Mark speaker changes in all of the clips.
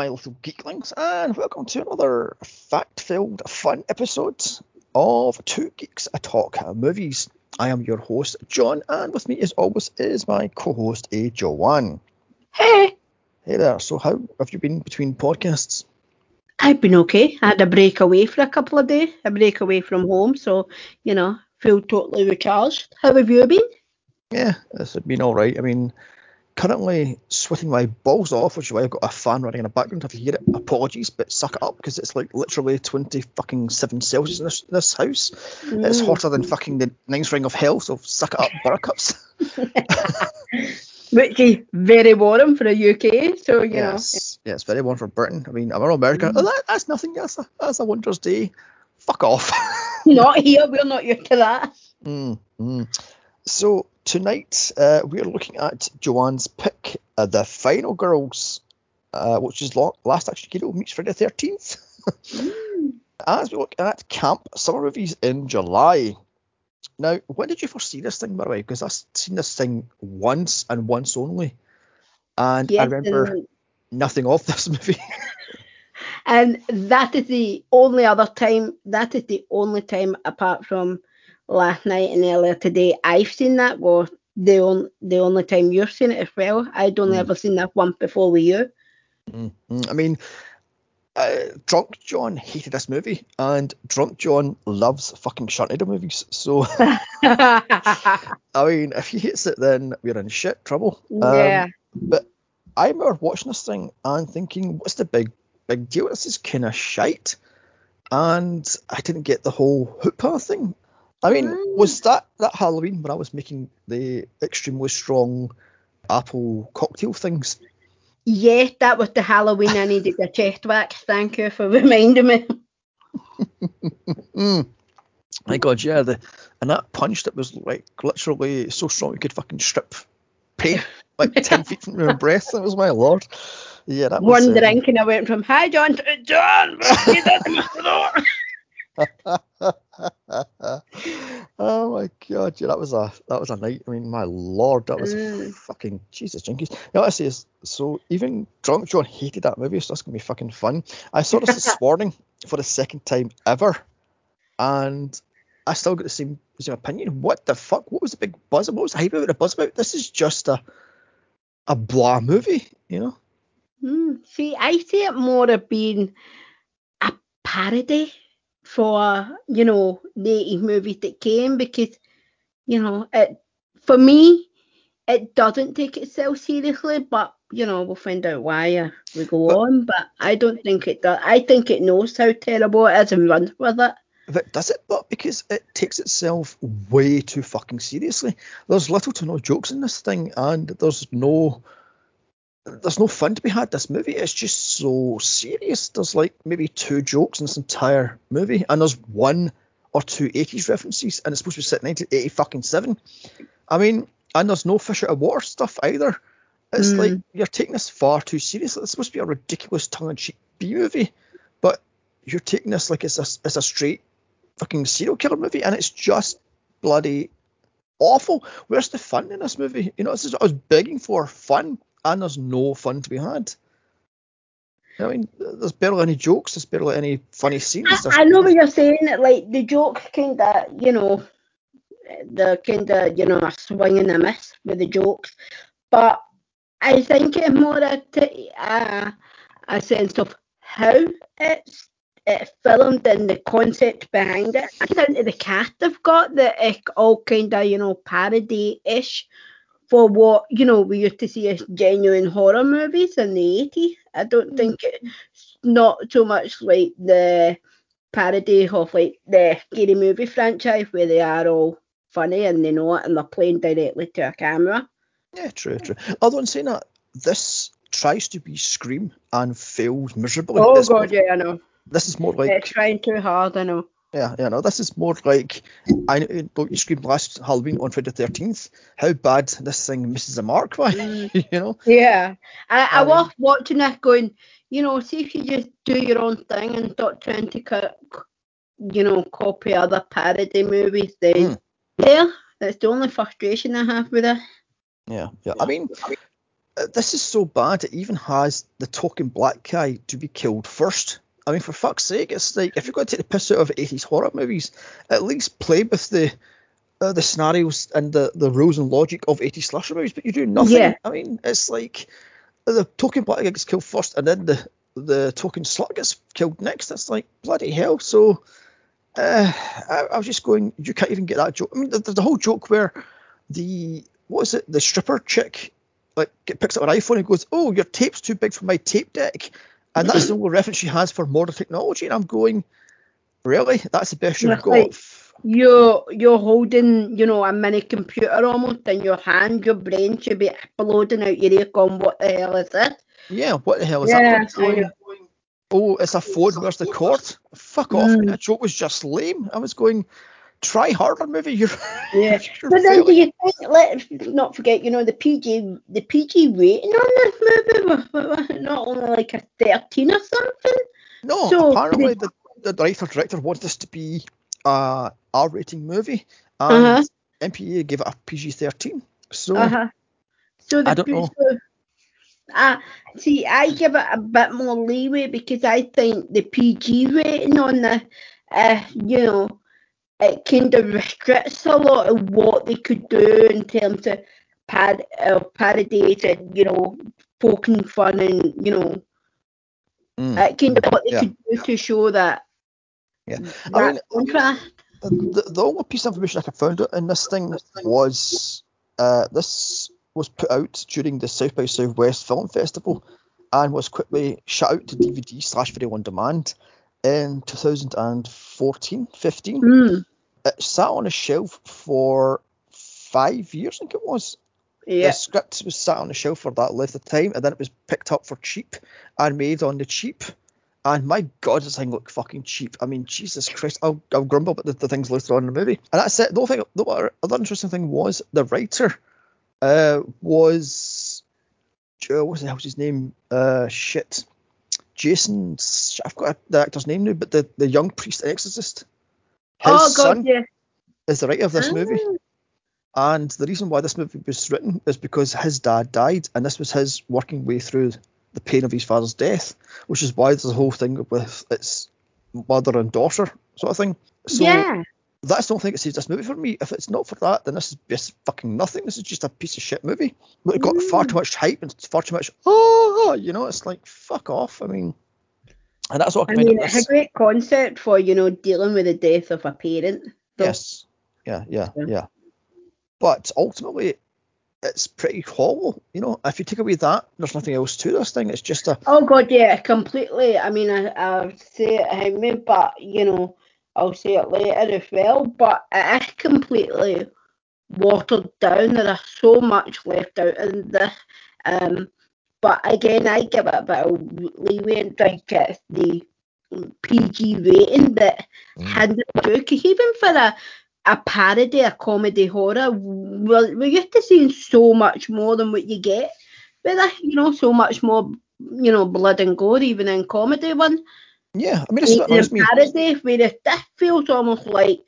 Speaker 1: my little geeklings, and welcome to another fact-filled, fun episode of Two Geeks a Talk Movies. I am your host, John, and with me, as always, is my co-host, A. Joanne.
Speaker 2: Hey,
Speaker 1: Hey there. So, how have you been between podcasts?
Speaker 2: I've been okay. I had a break away for a couple of days, a break away from home, so you know, feel totally recharged. How have you been?
Speaker 1: Yeah, it's been all right. I mean, currently sweating my balls off, which is why I've got a fan running in the background. If you hear it, apologies, but suck it up because it's like literally 20 fucking seven Celsius in this, this house. It's
Speaker 2: Mm.
Speaker 1: hotter than fucking the ninth ring of hell, so suck it up, buttercups.
Speaker 2: Which is very warm for the UK, so you
Speaker 1: yes, yeah, it's very warm for Britain. I mean, I'm in America.
Speaker 2: Mm.
Speaker 1: Oh, that, that's nothing. That's a, that's a winter's day. Fuck off.
Speaker 2: not here. We're not used to that.
Speaker 1: Mm, mm. So tonight uh, we're looking at Joanne's pick, uh, the Final Girls, uh, which is lo- Last Action Hero meets Friday the Thirteenth. As we look at camp summer movies in July. Now, when did you first see this thing, by the way? Because I've seen this thing once and once only, and I remember nothing of this movie.
Speaker 2: and that is the only other time. That is the only time, apart from last night and earlier today, I've seen that. Was the on, the only time you've seen it as well. I'd only
Speaker 1: Mm.
Speaker 2: ever seen that one before with you.
Speaker 1: Mm, mm. I mean, uh, Drunk John hated this movie, and Drunk John loves fucking Sharknado movies. So, I mean, if he hates it, then we're in shit trouble. Um,
Speaker 2: yeah.
Speaker 1: But I remember watching this thing and thinking, what's the big, big deal? This is kind of shite. And I didn't get the whole hoopah thing. I mean,
Speaker 2: Mm.
Speaker 1: was that that Halloween when I was making the extremely strong apple cocktail things?
Speaker 2: Yeah, that was the Halloween I needed a chest wax. Thank you for reminding me.
Speaker 1: Mm. My God, yeah, the and that punch that was like literally so strong you could fucking strip paint like ten feet from your breast. That was my lord. Yeah, that was.
Speaker 2: One
Speaker 1: um,
Speaker 2: drink and I went from hi John to John. get out of my door."
Speaker 1: oh my god, yeah, that was a that was a night. I mean, my lord, that was
Speaker 2: Mm.
Speaker 1: fucking Jesus jinkies. You know say is, so even drunk John hated that movie, so that's gonna be fucking fun. I saw this this morning for the second time ever, and I still got the same same opinion. What the fuck? What was the big buzz? What was the hype about the buzz about? This is just a a blah movie, you know?
Speaker 2: Hmm, See, I see it more of being a parody for you know the 80s movies that came because you know it for me it doesn't take itself seriously, but you know we'll find out why as we go
Speaker 1: But-
Speaker 2: on. But I don't think it does. I think it knows how terrible it is and runs with it.
Speaker 1: It does it, but because it takes itself way too fucking seriously. There's little to no jokes in this thing, and there's no there's no fun to be had. This movie it's just so serious. There's like maybe two jokes in this entire movie, and there's one or two 80s references, and it's supposed to be set in 1980 fucking seven. I mean, and there's no fish out of water stuff either. It's
Speaker 2: Mm.
Speaker 1: like you're taking this far too seriously. It's supposed to be a ridiculous tongue-in-cheek B movie, but you're taking this like it's a it's a straight fucking serial killer movie, and it's just bloody awful. Where's the fun in this movie? You know, this is what I was begging for fun, and there's no fun to be had. I mean, there's barely any jokes. There's barely any funny scenes.
Speaker 2: I, I know what you're saying. Like the jokes kind of, you know, the kind of, you know, a swing and a miss with the jokes, but I think it's more a, t- a, a sense of how it's it's filmed and the concept behind it. I think the cast they've got that it's all kind of, you know, parody-ish for what you know we used to see as genuine horror movies in the 80s. I don't mm. think it's not so much like the parody of like the scary movie franchise where they are all funny and they know it and they're playing directly to a camera.
Speaker 1: Yeah, true, true. Although in saying that, this tries to be Scream and fails miserably.
Speaker 2: Oh god, yeah, I know.
Speaker 1: This is more like
Speaker 2: it's trying too hard, I know.
Speaker 1: Yeah, you know, this is more like I know you screamed last Halloween on Friday the Thirteenth. How bad this thing misses a mark by, you know?
Speaker 2: Yeah. I, I
Speaker 1: I
Speaker 2: was watching it going, you know, see if you just do your own thing and stop trying to cut, you know, copy other parody movies, then
Speaker 1: Mm.
Speaker 2: yeah, that's the only frustration I have with it.
Speaker 1: Yeah, yeah. I mean, uh, this is so bad. It even has the talking black guy to be killed first. I mean, for fuck's sake, it's like if you're going to take the piss out of 80s horror movies, at least play with the uh, the scenarios and the, the rules and logic of 80s slasher movies, but you do nothing.
Speaker 2: Yeah.
Speaker 1: I mean, it's like the talking black guy gets killed first, and then the the talking slut gets killed next. That's like bloody hell. So uh, I, I was just going, you can't even get that joke. I mean, there's the whole joke where the what is it, the stripper chick like picks up an iPhone and goes, "Oh, your tape's too big for my tape deck," and that's the only reference she has for modern technology. And I'm going, really? That's the best you've got.
Speaker 2: You're you're holding, you know, a mini computer almost in your hand. Your brain should be exploding out your ear going, what the hell is this?
Speaker 1: Yeah, what the hell is
Speaker 2: Yeah,
Speaker 1: that? Going, oh, it's a phone. Where's the cord? Fuck off.
Speaker 2: Mm.
Speaker 1: That joke was just lame. I was going, try harder, movie. You're,
Speaker 2: Yeah.
Speaker 1: you're
Speaker 2: But then do you think, let's not forget, you know, the PG the PG rating on this movie was, not only like a 13 or something.
Speaker 1: No,
Speaker 2: So-
Speaker 1: apparently the, the director director wanted this to be a R rating movie, and
Speaker 2: Uh-huh.
Speaker 1: MPA gave it a PG 13. So,
Speaker 2: Uh-huh. So the
Speaker 1: I don't know.
Speaker 2: so, uh, see, I give it a bit more leeway because I think the PG rating on the, uh, you know, it kind of restricts a lot of what they could do in terms of pad, uh, parodies and, you know, poking fun and, you know,
Speaker 1: mm.
Speaker 2: uh, kind of what they
Speaker 1: Yeah.
Speaker 2: could do to show that.
Speaker 1: Yeah.
Speaker 2: that
Speaker 1: I mean,
Speaker 2: contrast.
Speaker 1: the, the only piece of information I could find in this thing was uh, this was put out during the South by Southwest Film Festival and was quickly shut out to DVD slash video on demand in 2014 15.
Speaker 2: Mm,
Speaker 1: It sat on a shelf for five years, I think it was.
Speaker 2: yeah.
Speaker 1: The script was sat on a shelf for that length of time, and then it was picked up for cheap and made on the cheap. And my God, this thing looked fucking cheap. I mean, Jesus Christ, I'll, I'll grumble about the, the things later on in the movie. And that's it. The thing, the other other interesting thing was the writer uh, was, uh, what's the hell's his name? Uh, shit. Jason, I've got the actor's name now, but the, the young priest exorcist. His
Speaker 2: oh, God,
Speaker 1: son
Speaker 2: yeah.
Speaker 1: is the writer of this movie.
Speaker 2: Ah.
Speaker 1: And the reason why this movie was written is because his dad died, and this was his working way through the pain of his father's death, which is why there's a whole thing with its mother and daughter sort of thing. So
Speaker 2: yeah.
Speaker 1: that's the only thing that saves this movie for me. If it's not for that, then this is just fucking nothing. This is just a piece of shit movie. But it got far too much hype and far too much, oh, you know, it's like, fuck off. I mean, and that's what I
Speaker 2: I mean, it's a great concept for, you know, dealing with the death of a parent. So,
Speaker 1: Yes. Yeah, yeah,
Speaker 2: Yeah.
Speaker 1: yeah. But ultimately, it's pretty hollow. You know, if you take away that, there's nothing else to this thing. It's just a
Speaker 2: Oh, God, yeah, completely. I mean, I, I'll say it how me, but, you know, I'll say it later as well, but it is completely watered down. There is so much left out in this. Um, but again, I give it a bit of leeway and think it's the PG rating that
Speaker 1: Mm.
Speaker 2: through. Because even for a, a parody, a comedy horror, we're, we're used to seeing so much more than what you get with it. You know, so much more, you know, blood and gore, even in comedy one.
Speaker 1: yeah. I mean, what
Speaker 2: In
Speaker 1: me.
Speaker 2: parody, whereas this feels almost like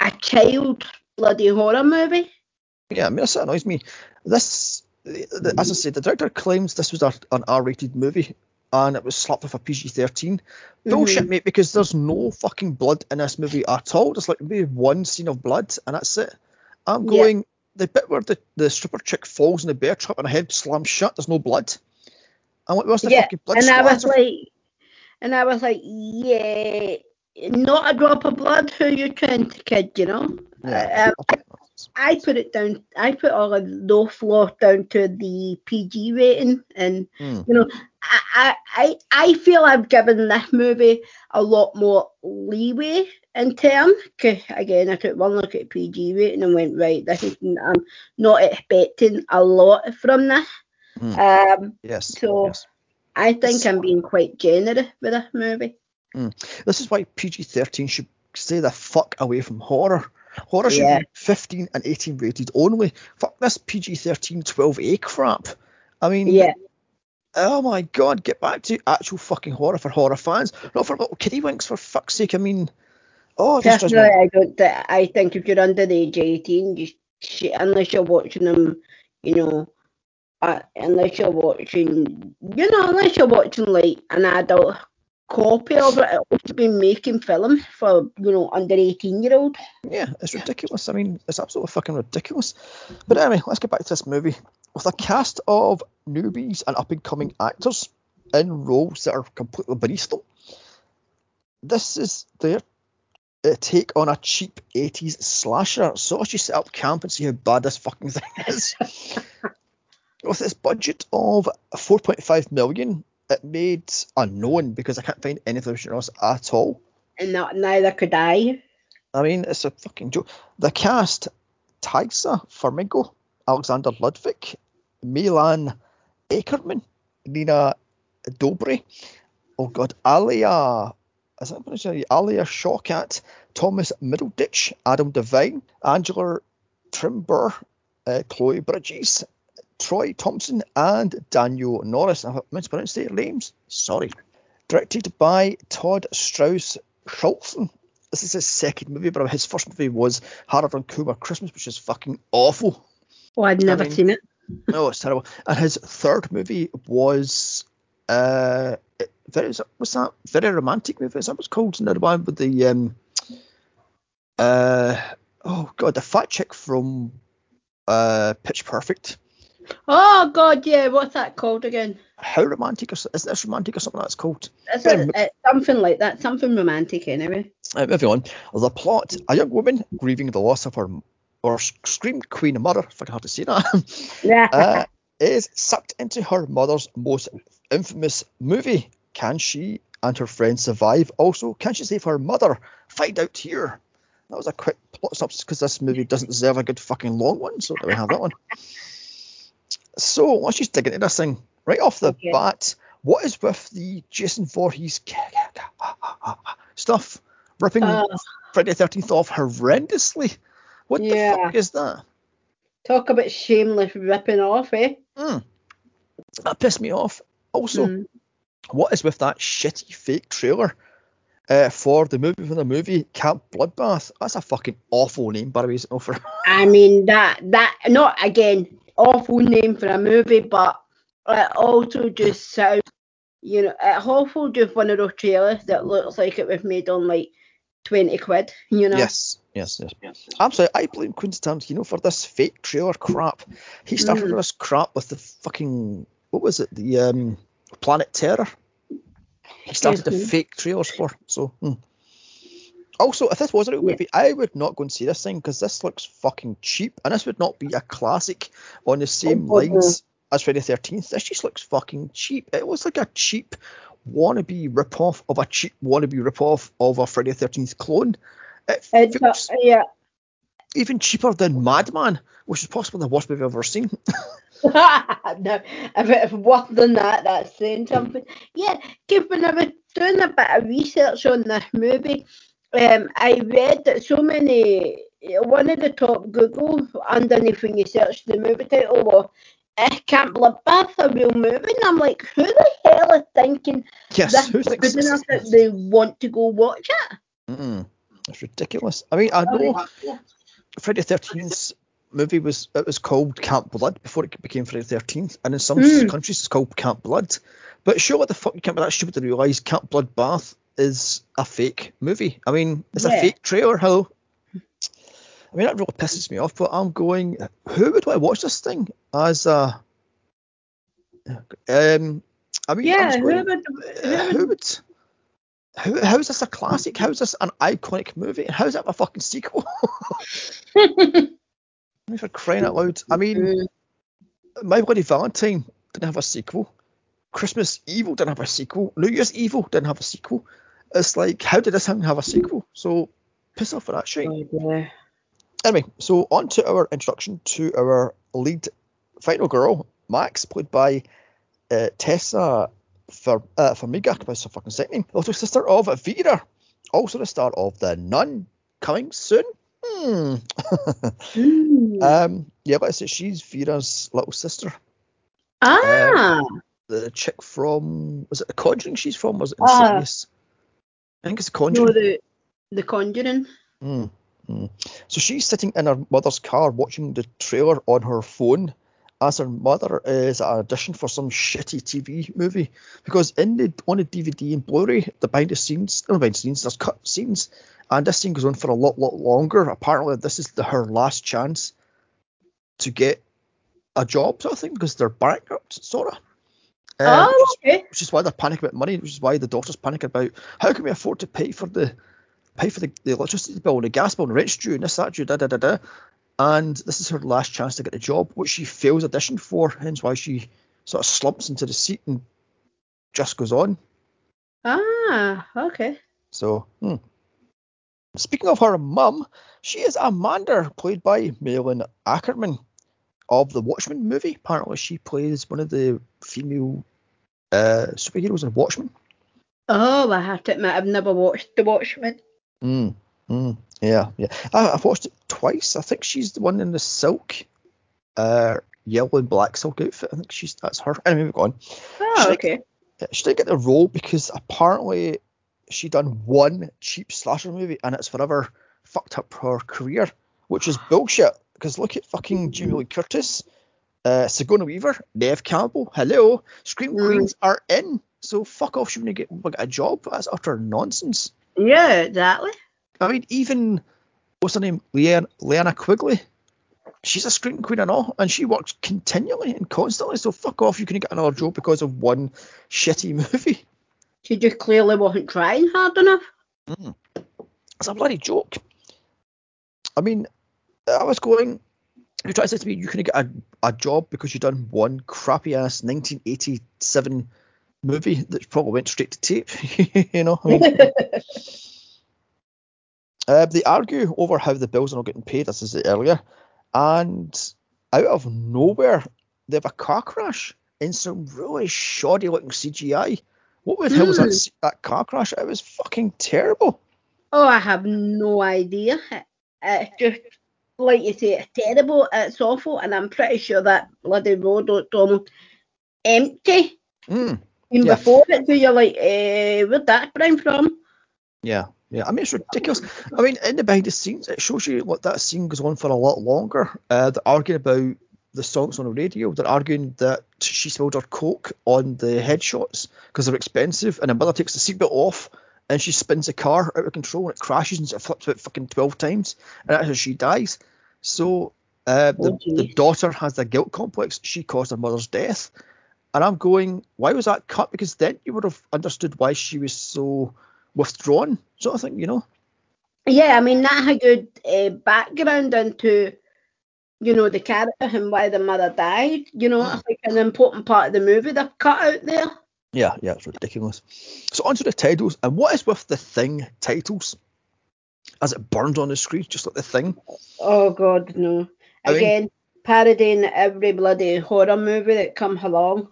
Speaker 2: a child bloody horror movie.
Speaker 1: Yeah, I mean, this annoys me. This, as I said, the director claims this was a, an R-rated movie, and it was slapped with a PG-13. Bullshit,
Speaker 2: Mhm.
Speaker 1: mate. Because there's no fucking blood in this movie at all. There's like maybe one scene of blood, and that's it. I'm
Speaker 2: Yeah.
Speaker 1: going. The bit where the, the stripper chick falls in the bear trap and her head slams shut, there's no blood. I'm like, where's the
Speaker 2: yeah,
Speaker 1: fucking blood
Speaker 2: and I was like, and I was like, yeah, not a drop of blood. Who you trying to kid, you know?
Speaker 1: Yeah,
Speaker 2: Uh, I put it down. I put all of low floor down to the PG rating, and
Speaker 1: Hmm.
Speaker 2: you know, I, I I feel I've given this movie a lot more leeway in term. Cause again, I took one look at PG rating and went right. This is I'm not expecting a lot from this.
Speaker 1: Hmm.
Speaker 2: Um,
Speaker 1: Yes.
Speaker 2: So-
Speaker 1: yes.
Speaker 2: I think I'm being quite generous with this movie.
Speaker 1: This is why PG-13 should stay the fuck away from horror. Horror should be 15 and 18 rated only. Fuck this PG-13 12A crap. I mean,
Speaker 2: Yeah,
Speaker 1: oh my god, get back to actual fucking horror for horror fans, not for little kiddie winks for fuck's sake. I mean, oh,
Speaker 2: personally. I don't. I think if you're under the age of 18, you sh- unless you're watching them, you know, uh, unless you're watching, you know, unless you're watching like an adult copy of it, it's been making film for you know under eighteen year old.
Speaker 1: Yeah, it's ridiculous. I mean, it's absolutely fucking ridiculous. But anyway, let's get back to this movie. With a cast of newbies and up and coming actors in roles that are completely beneath them, this is their uh, take on a cheap 80s slasher. So let's just set up camp and see how bad this fucking thing is. With its budget of 4.5 million, it made unknown because I can't find anything else at all.
Speaker 2: And not, neither could I.
Speaker 1: I mean, it's a fucking joke. The cast: Taissa Farmiga, Alexander Ludwig, Milan Akerman, Nina Dobry, oh god, Alia, is that what it? Alia Shawkat, Thomas Middleditch, Adam Devine, Angela Trimbur, uh, Chloe Bridges, Troy Thompson, and Daniel Norris. I mispronounced their names. Sorry. Directed by Todd Strauss Schultzen. This is his second movie, but his first movie was Harold and Kumar Christmas, which is fucking awful.
Speaker 2: Oh, I'd never
Speaker 1: I mean-
Speaker 2: seen it.
Speaker 1: No, it's terrible. And his third movie was uh, very what's that? Very romantic movie. Is that what's called? No, the one with the um, uh, oh god, the fat chick from uh, Pitch Perfect.
Speaker 2: Oh God, yeah. What's that called again?
Speaker 1: How romantic or is this romantic or something that's called?
Speaker 2: It's, a, it's something like that. Something romantic, anyway.
Speaker 1: Uh, moving on. The plot: A young woman grieving the loss of her or scream queen mother, if I can hard to say that,
Speaker 2: Yeah.
Speaker 1: uh, is sucked into her mother's most infamous movie. Can she and her friends survive? Also, can she save her mother? Find out here. That was a quick plot synopsis because this movie doesn't deserve a good fucking long one, so we have that one. So let's just dig into this thing right off the
Speaker 2: Okay.
Speaker 1: bat. What is with the Jason Voorhees stuff ripping
Speaker 2: Uh,
Speaker 1: Friday the 13th off horrendously? What
Speaker 2: Yeah.
Speaker 1: the fuck is that?
Speaker 2: talk about shameless ripping off, eh?
Speaker 1: Mm. That pissed me off. Also,
Speaker 2: Mm.
Speaker 1: what is with that shitty fake trailer uh, for the movie from the movie Camp Bloodbath? That's a fucking awful name, by the way. isn't it, For
Speaker 2: I mean that that not again awful name for a movie, but it also just sounds you know it awful just one of those trailers that looks like it was made on like twenty quid, you know.
Speaker 1: yes, yes, yes, yes. Absolutely, I blame Quentin Tarantino for this fake trailer crap. He started
Speaker 2: Mm.
Speaker 1: this crap with the fucking what was it? The um, Planet Terror. He started the fake trailers for. So. hmm. Also, if this wasn't a movie, I would not go and see this thing because this looks fucking cheap, and this would not be a classic on the same
Speaker 2: Oh,
Speaker 1: lines as Friday the 13th. This just looks fucking cheap. It looks like a cheap wannabe rip-off of a cheap wannabe rip-off of a Friday the 13th clone. It
Speaker 2: It's
Speaker 1: feels
Speaker 2: a, yeah.
Speaker 1: even cheaper than Madman, which is possibly the worst movie I've ever seen.
Speaker 2: no, if it's worse than that, that's saying something. Yeah, when I was doing a bit of research on this movie, um, I read that so many, one of the top Google underneath when you search the movie title was "I Can't Bloodbath, a real movie," and I'm like, who the hell is thinking
Speaker 1: yes,
Speaker 2: this
Speaker 1: who
Speaker 2: is
Speaker 1: thinks
Speaker 2: good enough that they want to go watch it?
Speaker 1: Mm, it's ridiculous. I mean, I know Friday the 13th movie was it was called Camp Blood before it became Friday the 13th, and in some
Speaker 2: Mm.
Speaker 1: countries it's called Camp Blood. But sure, what the fuck you can't be that stupid to realise Camp Blood Bath is a fake movie. I mean, it's a fake trailer. Hello. I mean, that really pisses me off. But I'm going. Who would I watch this thing as a? Um, I mean, I
Speaker 2: Yeah,
Speaker 1: was
Speaker 2: who would,
Speaker 1: uh, who would? How, how is this a classic? How is this an iconic movie? And How is that a fucking sequel? I mean, for crying out loud. I mean. My Bloody Valentine didn't have a sequel. Christmas Evil didn't have a sequel. New Year's Evil didn't have a sequel. It's like, how did this thing have a sequel? So, piss off for that shit.
Speaker 2: Oh.
Speaker 1: Anyway, so on to our introduction to our lead final girl, Max, played by uh, Tessa Fer, uh, Farmiga, that's her fucking second name, also sister of Vera, also the star of The Nun, coming soon. Hmm.
Speaker 2: Mm.
Speaker 1: um, yeah, say she's Vera's little sister.
Speaker 2: ah,
Speaker 1: the chick from was it the Conjuring she's from? Was it
Speaker 2: Ah.
Speaker 1: Insidious? I think it's
Speaker 2: no,
Speaker 1: Conjuring.
Speaker 2: the the Conjuring.
Speaker 1: Mm, mm. So she's sitting in her mother's car watching the trailer on her phone, as her mother is an audition for some shitty TV movie because in the on the DVD and Blu-ray, the behind the scenes, no behind the scenes, there's cut scenes, and this scene goes on for a lot, lot longer. Apparently, this is the, her last chance to get a job, sort of thing, because they're bankrupt, sort of. Uh,
Speaker 2: oh, okay.
Speaker 1: which is why they're panicking about money, which is why the daughter's panicking about how can we afford to pay for the pay for the, the electricity bill and the gas bill and the rent's due and this, that due, da da da da. And this is her last chance to get the job, which she fails audition for, hence why she sort of slumps into the seat and just goes on.
Speaker 2: Ah, okay.
Speaker 1: So, hmm. speaking of her mum, she is Amanda, played by Malin Akerman of the Watchmen movie. Apparently, she plays one of the female uh, superheroes and Watchmen.
Speaker 2: Oh, I have to admit, I've never watched The Watchmen.
Speaker 1: Mm, mm, yeah, yeah. I, I've watched it twice. I think she's the one in the silk, uh, yellow and black silk outfit. I think she's that's her. Anyway, we've gone.
Speaker 2: Oh,
Speaker 1: She-
Speaker 2: okay.
Speaker 1: She didn't get the role because apparently she done one cheap slasher movie and it's forever fucked up her career, which is bullshit. Because look at fucking Jamie Lee Curtis, uh, Sigourney Weaver, Neve Campbell. Hello, Scream
Speaker 2: Mm.
Speaker 1: Queens are in. So fuck off. She wouldn't get, a job. That's utter nonsense.
Speaker 2: Yeah, exactly.
Speaker 1: I mean, even what's her name, Leanne, Leanna Quigley. She's a screen queen and all, and she works continually and constantly. So fuck off. You couldn't get another job because of one shitty movie.
Speaker 2: She just clearly wasn't trying hard enough.
Speaker 1: It's a bloody joke. I mean, I was going. You try to say to me you couldn't get a, a job because you've done one crappy ass 1987 movie that probably went straight to tape. you know, I mean, uh, they argue over how the bills are not getting paid, as I said earlier, and out of nowhere they have a car crash in some really shoddy looking CGI. What the hell was that,
Speaker 2: Hmm.
Speaker 1: that car crash? It was fucking terrible.
Speaker 2: Oh, I have no idea. It's just like you say, it's terrible, it's awful, and I'm pretty sure that bloody road looked almost empty.
Speaker 1: Mm.
Speaker 2: Even
Speaker 1: Yeah.
Speaker 2: before it, so you're like, eh, where'd that come from?
Speaker 1: Yeah, yeah. I mean, it's ridiculous. I mean, in the behind the scenes, it shows you what that scene goes on for a lot longer. Uh, they're arguing about the songs on the radio. They're arguing that she spilled her coke on the headshots because they're expensive, and her mother takes the seatbelt off and she spins the car out of control and it crashes and it flips about fucking twelve times, and that's how she dies. So uh, the,
Speaker 2: Oh,
Speaker 1: the daughter has a guilt complex. She caused her mother's death. And I'm going, why was that cut? Because then you would have understood why she was so withdrawn, sort of thing, you know?
Speaker 2: Yeah, I mean, that had a good uh, background into, you know, the character and why the mother died. You know, it's like an important part of the movie they've cut out there.
Speaker 1: Yeah, yeah, it's ridiculous. So onto the titles, and what is with the thing titles? As it burns on the screen, just like the thing.
Speaker 2: Oh, God, no.
Speaker 1: I mean-
Speaker 2: Again, parodying every bloody horror movie that comes along.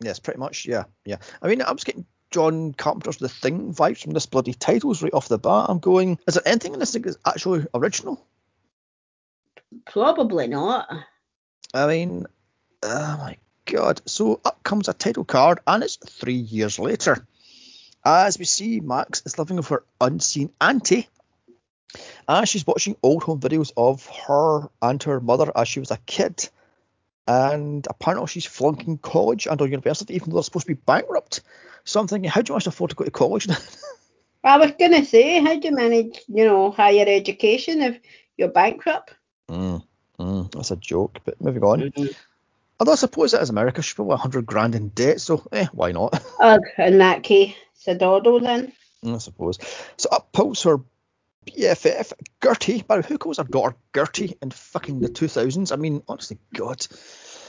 Speaker 1: Yes, pretty much, yeah, yeah. I mean, I was getting John Carpenter's The Thing vibes from this bloody titles right off the bat. I'm going, is there anything in this thing that's actually original?
Speaker 2: Probably not.
Speaker 1: I mean, oh my god. So up comes a title card, and it's three years later. As we see, Max is living with her unseen auntie. As she's watching old home videos of her and her mother as she was a kid. And apparently she's flunking college and or university, even though they're supposed to be bankrupt. So I'm thinking, how do you manage to afford to go to college?
Speaker 2: I was going to say, how do you manage, you know, higher education if you're bankrupt?
Speaker 1: mm, mm, that's a joke, but moving on. Although I suppose it is America, she's probably 100 grand in debt, so eh, why not?
Speaker 2: Ugh, in that case, Sadodo then.
Speaker 1: I suppose. So up pulls her BFF, Gertie. But who calls her daughter Gertie in fucking the 2000s? I mean, honestly, God.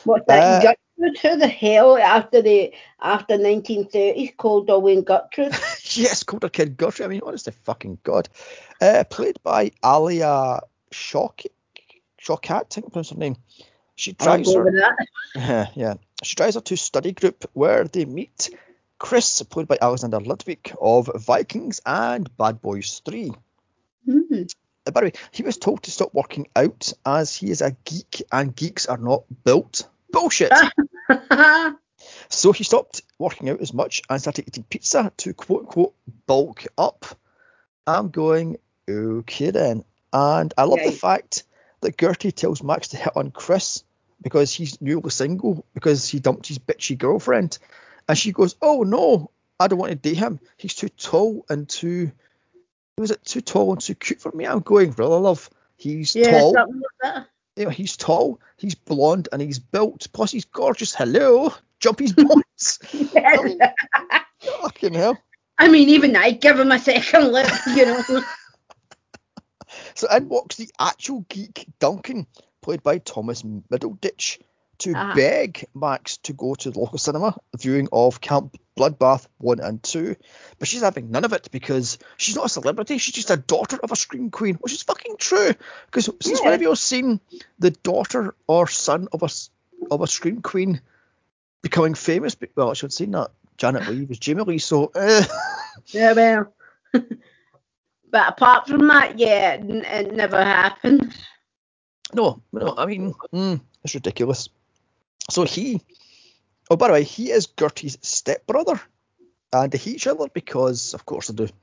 Speaker 2: That?
Speaker 1: Uh,
Speaker 2: Gertrude? Who the hell after the after 1930s called Darwin Gertrude?
Speaker 1: yes, called her kid Gertie. I mean, honestly, fucking God. Uh, played by Alia Shock, Shawkat, I think I pronounced her name. She drives her. yeah. She drives her to study group where they meet Chris, played by Alexander Ludwig of Vikings and Bad Boys 3. Uh, by the way, he was told to stop working out as he is a geek and geeks are not built. Bullshit. so he stopped working out as much and started eating pizza to quote unquote bulk up. I'm going, okay then. And I love the fact that Gertie tells Max to hit on Chris because he's newly single because he dumped his bitchy girlfriend, and she goes, "Oh no, I don't want to date him. He's too tall and too was it too tall and too cute for me?" I'm going, really, love. He's
Speaker 2: Yeah,
Speaker 1: tall.
Speaker 2: like that.
Speaker 1: You know, he's tall, he's blonde, and he's built. Plus, he's gorgeous. Hello, jump his bones. I mean, fucking hell.
Speaker 2: I mean, even I give him a second look, you know.
Speaker 1: So in walks the actual geek Duncan, played by Thomas Middleditch, to
Speaker 2: Ah.
Speaker 1: beg Max to go to the local cinema viewing of Camp Bloodbath 1 and 2. But she's having none of it because she's not a celebrity, she's just a daughter of a scream queen, which is fucking true. Because since when have you all seen the daughter or son of a, of a scream queen becoming famous? Well, I should have seen that. Janet Lee was Jamie Lee, so. Uh,
Speaker 2: yeah, well. but apart from that, yeah, it, n- it never happened.
Speaker 1: No, no, I mean, mm, it's ridiculous. So he, oh, by the way, he is Gertie's stepbrother, and they hate each other because, of course, they do.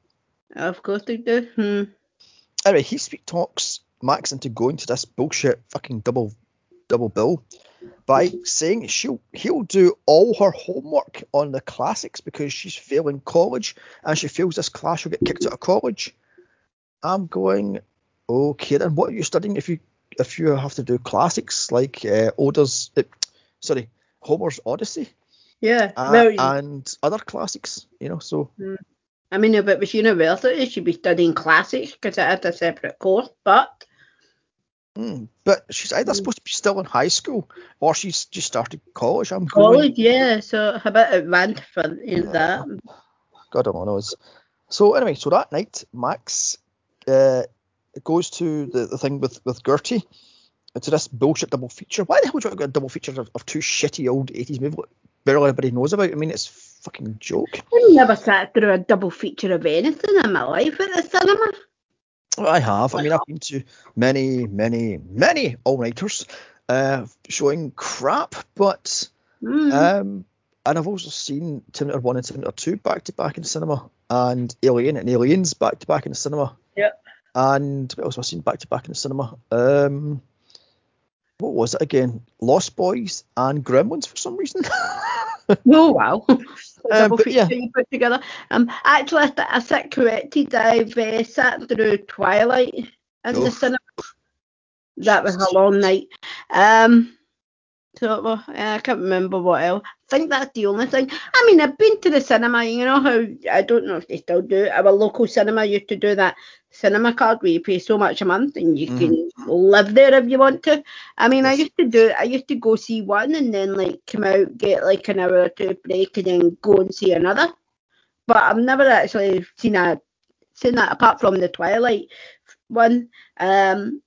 Speaker 2: Of course they do. Hmm.
Speaker 1: Anyway, he sweet talks Max into going to this bullshit fucking double double bill by saying she'll he'll do all her homework on the classics because she's failing college and she feels this class will get kicked out of college. I'm going, okay then what are you studying if you if you have to do classics like uh, Oda's uh, sorry, Homer's Odyssey
Speaker 2: Yeah.
Speaker 1: uh,
Speaker 2: well,
Speaker 1: and other classics, you know, so
Speaker 2: I mean, if it was university, she'd be studying classics because it had a separate course. But
Speaker 1: Mm, but she's either
Speaker 2: Mm.
Speaker 1: supposed to be still in high school or she's just started college. I'm going,
Speaker 2: college, yeah, so a bit advanced for in that.
Speaker 1: God only knows. So anyway, so that night, Max uh, goes to the, the thing with with Gertie to this bullshit double feature. Why the hell would you want to a double feature of, of two shitty old 80s movies that barely anybody knows about? I mean, it's a fucking joke.
Speaker 2: I've never sat through a double feature of anything in my life at the cinema.
Speaker 1: Well, I have. I mean, I've been to many, many, many all-nighters uh, showing crap, but
Speaker 2: Mm.
Speaker 1: Um, and I've also seen Terminator 1 and Terminator 2 back to back in the cinema, and Alien and Aliens back to back in the cinema.
Speaker 2: Yep.
Speaker 1: And what else have I seen back to back in the cinema? Um, what was it again? Lost Boys and Gremlins for some reason.
Speaker 2: Oh wow. Double
Speaker 1: but yeah.
Speaker 2: you put together. Um, actually, I, th- I sit corrected. I've uh, sat through Twilight in the cinema. That was a long night. Um, so well, I can't remember what else. I think that's the only thing. I mean, I've been to the cinema. You know how I don't know if they still do. it. Our local cinema used to do that cinema card where you pay so much a month and you
Speaker 1: Mhm.
Speaker 2: can live there if you want to. I mean, I used to do. I used to go see one and then like come out, get like an hour or two break, and then go and see another. But I've never actually seen a seen that apart from the Twilight one. Um,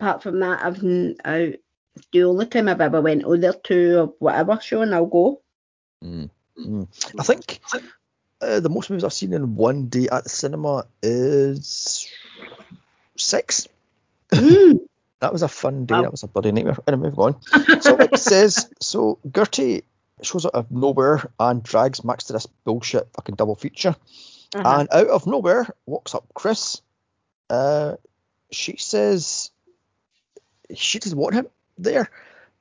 Speaker 2: apart from that, I've it's the only time I've ever went over to or whatever show, and I'll go.
Speaker 1: Mm, mm. I think uh, the most movies I've seen in one day at the cinema is six.
Speaker 2: Mm.
Speaker 1: That was a fun day.
Speaker 2: Wow.
Speaker 1: That was a bloody nightmare. Anyway, move on. so it says so Gertie shows out of nowhere and drags Max to this bullshit fucking double feature.
Speaker 2: Uh-huh.
Speaker 1: And out of nowhere walks up Chris. Uh, she says she doesn't want him there.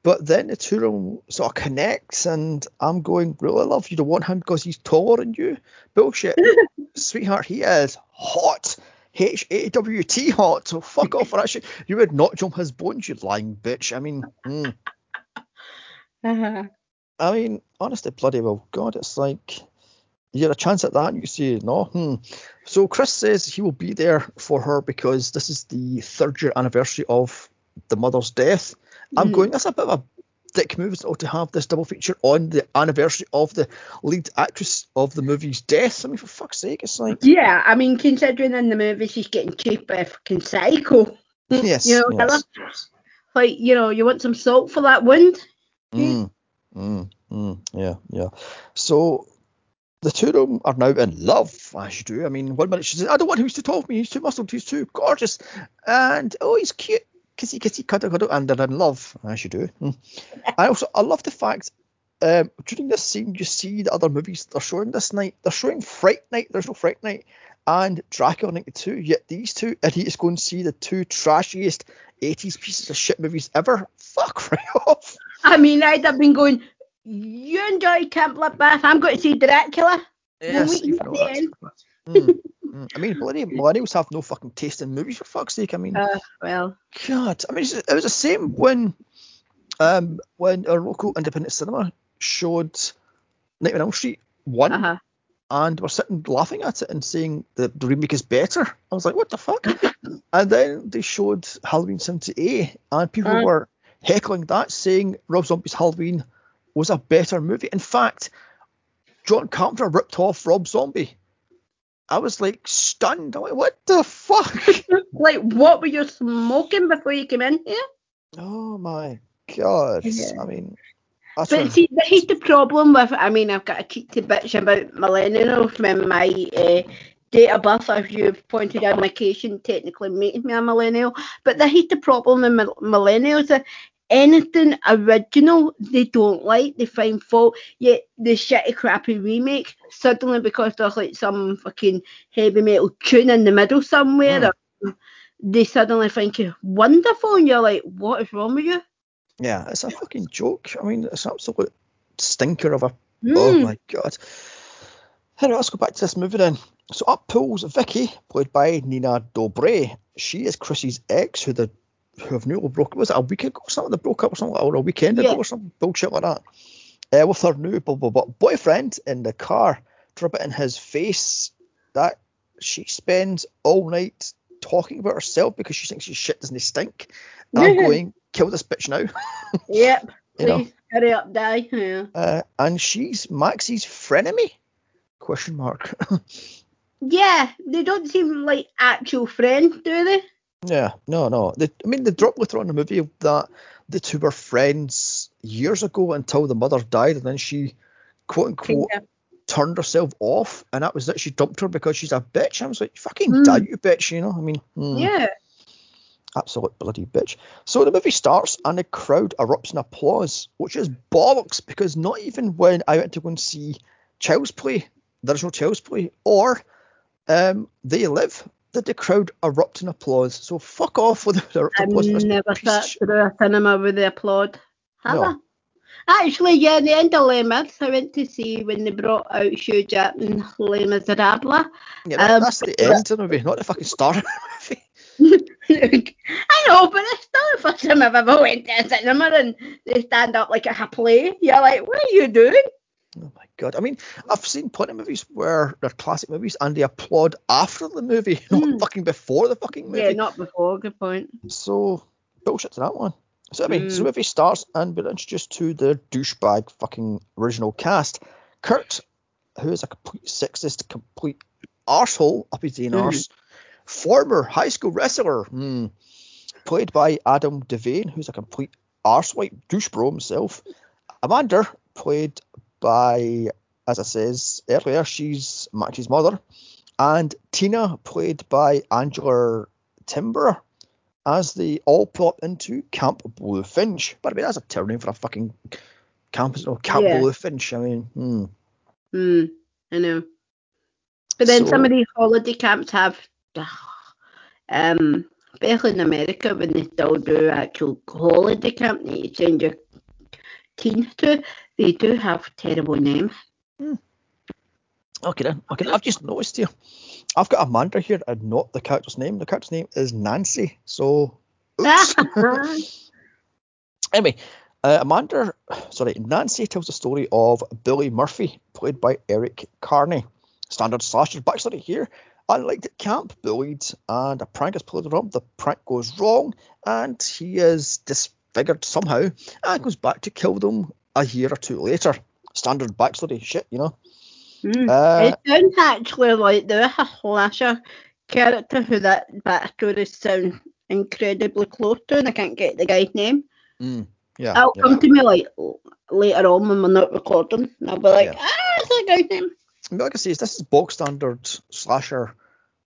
Speaker 1: But then the two of them sort of connects, and I'm going, really, love, you don't want him because he's taller than you? Bullshit. Sweetheart, he is hot. H A W T hot. So fuck off for that shit. You would not jump his bones, you lying bitch. I mean, mm.
Speaker 2: Uh-huh.
Speaker 1: I mean, honestly, bloody well, God, it's like you had a chance at that and you say no. Hmm. So Chris says he will be there for her because this is the third year anniversary of the mother's death. I'm
Speaker 2: Mhm.
Speaker 1: going, that's a bit of a dick move to have this double feature on the anniversary of the lead actress of the movie's death. I mean, for fuck's sake, it's like
Speaker 2: Yeah, I mean, considering in the movie she's getting chased by fucking psycho.
Speaker 1: yes,
Speaker 2: You know,
Speaker 1: yes.
Speaker 2: Like, you know, you want some salt for that wound?
Speaker 1: Mm, mm, mm, yeah, yeah. So the two of them are now in love, as you do. I mean, one minute she says, I don't want him to talk me, he's too muscled, he's too gorgeous. And, oh, he's cute. Kissy, kissy, cuddle, cuddle, and they're in love, as you do. Mm. I also, I love the fact um, during this scene, you see the other movies they're showing this night. They're showing Fright Night. There's no Fright Night and Dracula 92. Yet these two, and he is going to see the two trashiest 80s pieces of shit movies ever. Fuck right off.
Speaker 2: I mean, I'd have been going, you enjoy Camp Bloodbath, I'm going to see Dracula.
Speaker 1: Yes,
Speaker 2: we
Speaker 1: even
Speaker 2: meet
Speaker 1: though
Speaker 2: then.
Speaker 1: that's- Mm, mm. I mean, bloody millennials have no fucking taste in movies for fuck's sake. I mean,
Speaker 2: Uh, well,
Speaker 1: God, I mean, it was the same when, um, when our local independent cinema showed Nightmare on Elm Street one,
Speaker 2: uh-huh.
Speaker 1: and we're sitting laughing at it and saying the, the remake is better. I was like, what the fuck? and then they showed Halloween 78, and people
Speaker 2: Uh.
Speaker 1: were heckling that, saying Rob Zombie's Halloween was a better movie. In fact, John Carpenter ripped off Rob Zombie. I was like stunned. I'm like, what the fuck?
Speaker 2: Like, what were you smoking before you came in here?
Speaker 1: oh my god.
Speaker 2: Yeah.
Speaker 1: I mean,
Speaker 2: But
Speaker 1: when-
Speaker 2: see, here's the problem with. I mean, I've got a cheeky bitch about millennials from my uh, date of birth, as you've pointed out on occasion, technically making me a millennial. But here's the problem with millennials. Anything original they don't like, they find fault. Yet the shitty, crappy remake suddenly because there's like some fucking heavy metal tune in the middle somewhere, or they suddenly think it's wonderful, and you're like, what is wrong with you?
Speaker 1: yeah, it's a fucking joke. I mean, it's an absolute stinker of a Oh
Speaker 2: Hmm.
Speaker 1: my god. Anyway, let's go back to this movie then. So up pulls Vicky, played by Nina Dobre. She is Chrissy's ex, who the who have newly broke. Was it a week ago? or Something they broke up or something, or a weekend ago
Speaker 2: Yeah.
Speaker 1: or some bullshit like that. Uh, with her new blah, blah, blah, boyfriend in the car, drop it in his face that she spends all night talking about herself because she thinks his shit doesn't stink. And I'm going, kill this bitch now.
Speaker 2: Yep.
Speaker 1: You know.
Speaker 2: Hurry up, die. Yeah.
Speaker 1: Uh, and she's Maxie's frenemy? Question mark.
Speaker 2: yeah, they don't seem like actual friends, do they?
Speaker 1: Yeah, no, no. They, I mean, they dropped later on in the movie that the two were friends years ago until the mother died, and then she, quote unquote,
Speaker 2: Kinda.
Speaker 1: turned herself off, and that was it. She dumped her because she's a bitch. I was like, fucking
Speaker 2: Mm.
Speaker 1: die, you bitch, you know? I mean, hmm.
Speaker 2: Yeah.
Speaker 1: absolute bloody bitch. So the movie starts and the crowd erupts in applause, which is bollocks because not even when I went to go and see Child's Play, there's no Child's Play, or um, They Live, did the crowd erupt in applause. So fuck off with the erupt
Speaker 2: I've
Speaker 1: applause.
Speaker 2: never sat through a cinema with the applaud. Have
Speaker 1: No.
Speaker 2: I? Actually, yeah, the end of Les Mis, I went to see when they brought out Hugh Jackman, Les Miserables.
Speaker 1: Yeah, that,
Speaker 2: um,
Speaker 1: that's the end of the movie, not the fucking start of the movie.
Speaker 2: I know, but it's still the first time I've ever went to a cinema and they stand up like a play. You're like, what are you doing?
Speaker 1: Oh my god! I mean, I've seen plenty of movies where they're classic movies and they applaud after the movie, not
Speaker 2: Hmm.
Speaker 1: fucking before the fucking movie.
Speaker 2: Yeah, not before. Good point.
Speaker 1: So bullshit to that one. So I mean, so
Speaker 2: Mm.
Speaker 1: the movie starts and we're introduced to the douchebag fucking original cast. Kurt, who is a complete sexist, complete arsehole up his
Speaker 2: Mhm.
Speaker 1: arse. Former high school wrestler, hmm, played by Adam Devane, who's a complete arsewipe douche bro himself. Amanda, played by, as I says earlier, she's Max's mother. And Tina, played by Angela Timber as they all plot into Camp Bluefinch. But I mean, that's a terrible name for a fucking camp, isn't? Camp
Speaker 2: Yeah.
Speaker 1: Bluefinch. I mean, hmm.
Speaker 2: Hmm, I know. But then
Speaker 1: So-
Speaker 2: some of these holiday camps have, um, especially in America when they still do actual holiday camp that you send your teens to, they do have terrible names.
Speaker 1: Okay then. Okay, I've just noticed here. I've got Amanda here and not the character's name. The character's name is Nancy. So, anyway, uh, Amanda, sorry, Nancy tells the story of Billy Murphy, played by Eric Carney. Standard slasher backstory here. Unlike at camp, bullied, and a prank is pulled on him. The prank goes wrong, and he is disfigured somehow, and goes back to kill them a year or two later. Standard backstory shit, you know.
Speaker 2: Hmm.
Speaker 1: Uh,
Speaker 2: it sounds actually like there is a slasher character who that backstory sounds incredibly close to, and I can't get the guy's name.
Speaker 1: mm, yeah.
Speaker 2: It'll
Speaker 1: yeah.
Speaker 2: come to me like later on when we're not recording, and I'll be like,
Speaker 1: Yeah.
Speaker 2: ah, that's that guy's name.
Speaker 1: But like I say, this is bog standard slasher.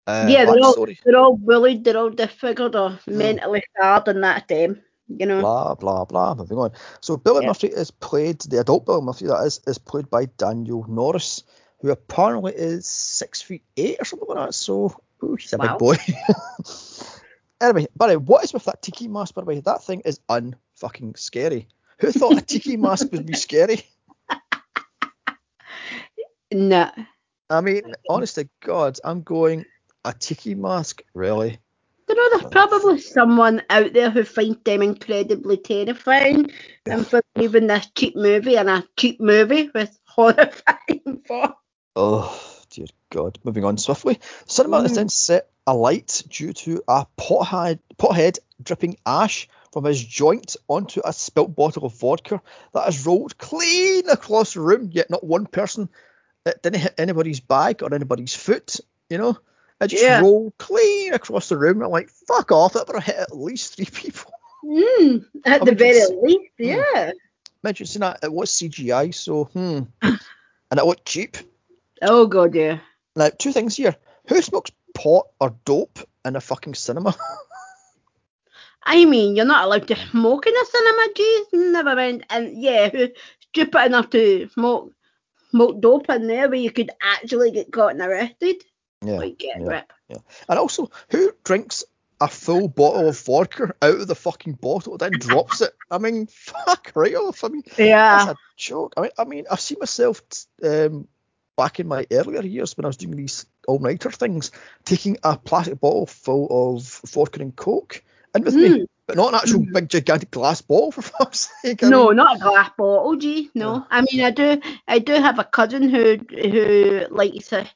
Speaker 1: Uh,
Speaker 2: yeah, they're all, they're all bullied, they're all disfigured or mentally scarred, and that's them. You know.
Speaker 1: Blah blah blah. Moving on. So Billy
Speaker 2: Yeah.
Speaker 1: Murphy is played the adult Billy Murphy that is is played by Daniel Norris, who apparently is six feet eight or something like that. So ooh, he's a
Speaker 2: Wow.
Speaker 1: big boy. anyway, Barry, what is with that tiki mask? By the way, that thing is unfucking scary. Who thought a tiki mask would be scary?
Speaker 2: No.
Speaker 1: I mean, honest to God, I'm going a tiki mask, really?
Speaker 2: You know, there's probably someone out there who finds them incredibly terrifying and for leaving this cheap movie and a cheap movie with horrifying for.
Speaker 1: Oh dear God! Moving on swiftly. Cinema is
Speaker 2: Mm.
Speaker 1: then set alight due to a pothead, pothead dripping ash from his joint onto a spilt bottle of vodka that is rolled clean across the room. Yet not one person. It didn't hit anybody's bag or anybody's foot. You know, it just
Speaker 2: Yeah.
Speaker 1: rolled clean across the room. I'm like, fuck off! That would have hit at least three people.
Speaker 2: Mm, at
Speaker 1: I
Speaker 2: the very least,
Speaker 1: Mm.
Speaker 2: yeah.
Speaker 1: Mentioned that it was CGI, so hmm, and it looked cheap.
Speaker 2: Oh god, yeah.
Speaker 1: Now, two things here. Who smokes pot or dope in a fucking cinema?
Speaker 2: I mean, you're not allowed to smoke in a cinema, geez, never mind. And yeah, who's stupid enough to smoke smoke dope in there where you could actually get caught and arrested?
Speaker 1: Yeah.
Speaker 2: Like, get
Speaker 1: yeah.
Speaker 2: rip.
Speaker 1: And also, who drinks a full bottle of vodka out of the fucking bottle then drops it? I mean, fuck right off. I mean,
Speaker 2: Yeah.
Speaker 1: that's a joke. I mean, I mean, I've seen myself um, back in my earlier years when I was doing these all-nighter things, taking a plastic bottle full of vodka and coke in with me,
Speaker 2: Mm.
Speaker 1: but not an actual
Speaker 2: Mm.
Speaker 1: big gigantic glass bottle for fuck's sake. I
Speaker 2: No,
Speaker 1: mean,
Speaker 2: not a glass bottle, gee. No.
Speaker 1: Yeah.
Speaker 2: I mean I do I do have a cousin who who likes a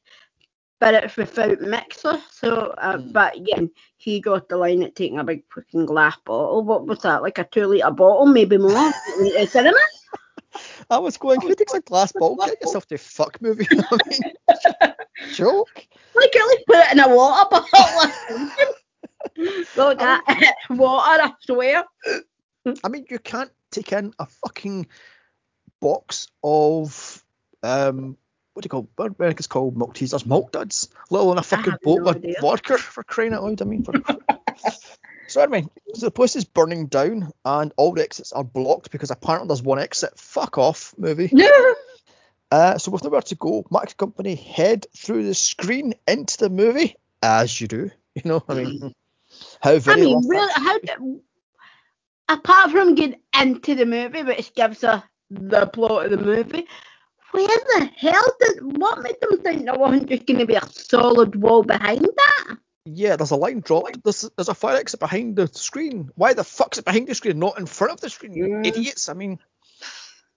Speaker 2: spirits without mixer. So uh,
Speaker 1: Mm.
Speaker 2: but again, he got the line at taking a big fucking glass bottle. What was that? Like a two litre bottle, maybe more. in cinema?
Speaker 1: I was going, who takes a glass bottle? Get yourself to fuck movie. I mean, joke.
Speaker 2: Like at least put it in a water bottle. Look at water, I swear.
Speaker 1: I mean, you can't take in a fucking box of um, what do you call? What America's called milk teasers, milk duds, let alone a fucking bottle
Speaker 2: no idea.
Speaker 1: vodka for crying out loud. I mean, for... so anyway, so the place is burning down and all the exits are blocked because apparently there's one exit. Fuck off, movie. Uh, so with nowhere to go, Max Company head through the screen into the movie, as you do. You know, I mean, how very.
Speaker 2: I
Speaker 1: mean,
Speaker 2: really, how do, apart from getting into the movie, which gives us the plot of the movie, where the hell did what made them think there wasn't just going to be a solid wall behind that?
Speaker 1: Yeah, there's a line dropped. There's, there's a fire exit behind the screen. Why the fuck's it behind the screen, not in front of the screen? You
Speaker 2: Mm.
Speaker 1: idiots. I mean,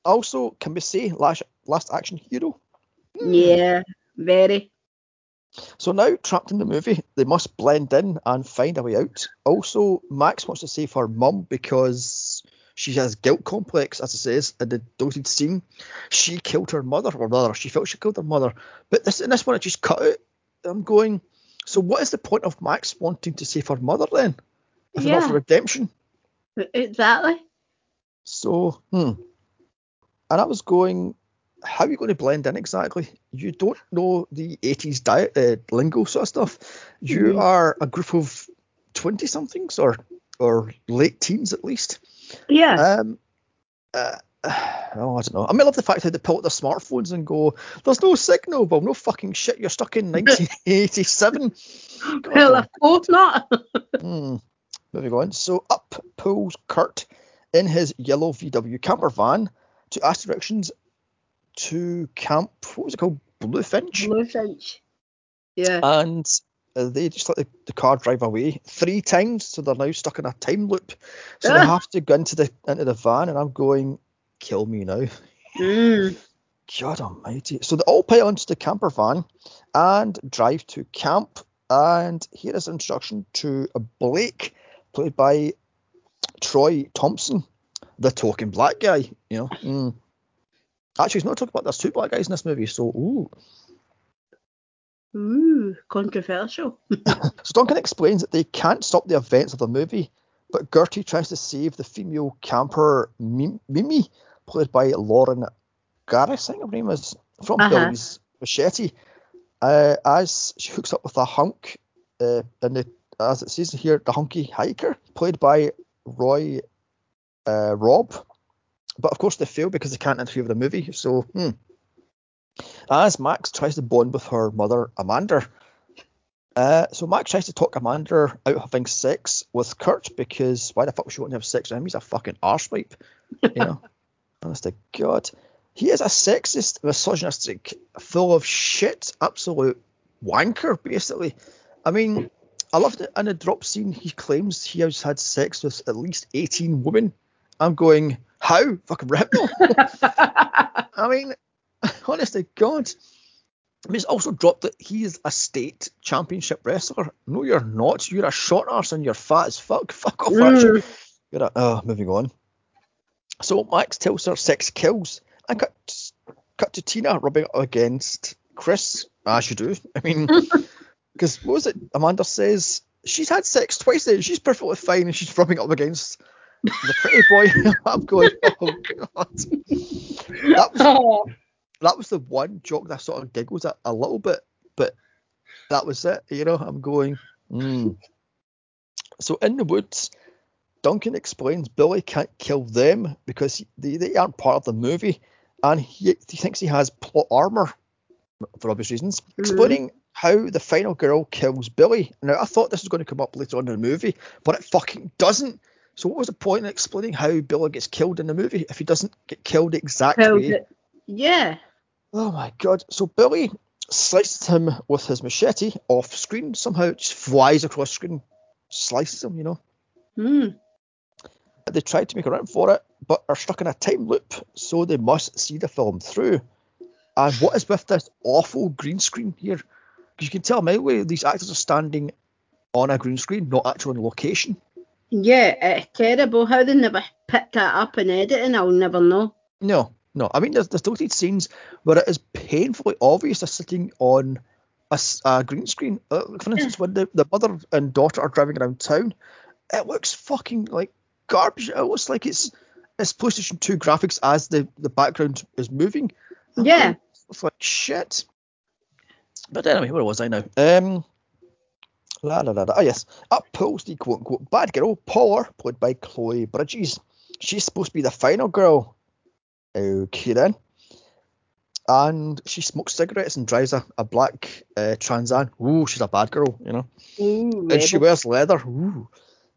Speaker 1: also, can we say last, last action hero? Hmm.
Speaker 2: Yeah, very.
Speaker 1: So now, trapped in the movie, they must blend in and find a way out. Also, Max wants to save her mum because she has guilt complex, as it says in the deleted scene. She killed her mother, or rather, she felt she killed her mother. But this in this one, it just cut out. I'm going. So what is the point of Max wanting to save her mother then? If not
Speaker 2: Yeah.
Speaker 1: for redemption.
Speaker 2: Exactly.
Speaker 1: So, hmm. And I was going, how are you going to blend in exactly? You don't know the 80s diet, uh, lingo sort of stuff. You
Speaker 2: Mhm.
Speaker 1: are a group of 20 somethings or or late teens at least.
Speaker 2: Yeah.
Speaker 1: Um, uh, oh, I don't know. I mean, I love the fact how they pull out their smartphones and go, there's no signal. Well, no fucking shit. You're stuck in 1987. God,
Speaker 2: well, of course not.
Speaker 1: Hmm. Moving on. So up pulls Kurt in his yellow VW camper van to ask directions to camp. What was it called? Bluefinch.
Speaker 2: Bluefinch. Yeah.
Speaker 1: And they just let the, the car drive away three times, so they're now stuck in a time loop. So they
Speaker 2: Ah.
Speaker 1: have to go into the into the van, and I'm going, kill me now.
Speaker 2: Mm.
Speaker 1: God Almighty! So they all pile into the camper van and drive to camp. And here is an introduction to a Blake, played by Troy Thompson, the talking black guy. You know. Mm. Actually, he's not talking about there's two black guys in this movie, so ooh.
Speaker 2: Ooh, controversial.
Speaker 1: So Duncan explains that they can't stop the events of the movie, but Gertie tries to save the female camper Mimi, played by Lauren Garris, I think her name is, from
Speaker 2: Uh-huh.
Speaker 1: Billy's Machete, uh, as she hooks up with a hunk, uh, in the, as it says here, the hunky hiker, played by Roy uh, Rob, but of course they fail because they can't interfere with the movie. So, hmm. As Max tries to bond with her mother Amanda, uh, so Max tries to talk Amanda out of having sex with Kurt because why the fuck would she want to have sex with him? He's a fucking arsewipe, you know. Honest to God, he is a sexist, misogynistic, full of shit, absolute wanker, basically. I mean, I love that in the drop scene he claims he has had sex with at least 18 women. I'm going, how? Fucking rip I mean, honest to God. I mean, it's also dropped that he is a state championship wrestler. No, you're not. You're a short arse and you're fat as fuck. Fuck off,
Speaker 2: Mm.
Speaker 1: You're a, oh, moving on. So Max tells her sex kills. And cut, cut to Tina rubbing up against Chris, as you do. I mean, because what was it? Amanda says she's had sex twice and she's perfectly fine and she's rubbing up against the pretty boy. I'm going, oh god. That was
Speaker 2: Oh,
Speaker 1: that was the one joke that sort of giggles at a little bit, but that was it. You know, I'm going. Mm. So in the woods, Duncan explains Billy can't kill them because they, they aren't part of the movie, and he, he thinks he has plot armor for obvious reasons, explaining how the final girl kills Billy. Now I thought this was going to come up later on in the movie, but it fucking doesn't. So what was the point in explaining how Billy gets killed in the movie if he doesn't get killed exactly?
Speaker 2: killed. Yeah.
Speaker 1: Oh my god. So Billy slices him with his machete off screen. Somehow it just flies across screen, slices him, you know.
Speaker 2: Mm.
Speaker 1: They tried to make a run for it, but are stuck in a time loop, so they must see the film through. And what is with this awful green screen here? Because you can tell my way these actors are standing on a green screen, not actually on location.
Speaker 2: Yeah, it's terrible. How they never picked that up in editing, I'll never know.
Speaker 1: No, no. I mean, there's, there's deleted scenes where it is painfully obvious they're sitting on a green screen. Uh, for instance, when the, the mother and daughter are driving around town, it looks fucking like garbage. It looks like it's it's PlayStation 2 graphics as the, the background is moving.
Speaker 2: Yeah.
Speaker 1: It's like shit. But anyway, where was I now? Um, la la la la. Oh yes, up pulls the quote unquote bad girl, Paula, played by Chloe Bridges. She's supposed to be the final girl. Okay then. And she smokes cigarettes and drives a, a black uh, Trans Am. Ooh, she's a bad girl, you know.
Speaker 2: Ooh,
Speaker 1: And she wears leather. Ooh.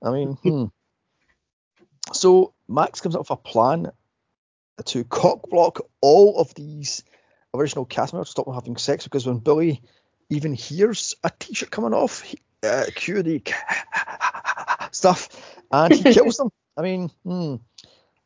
Speaker 1: I mean, hmm. So Max comes up with a plan to cock block all of these original cast members to stop them having sex because when Billy even hears a t-shirt coming off, he, uh, cue the stuff, and he kills them. I mean, hmm.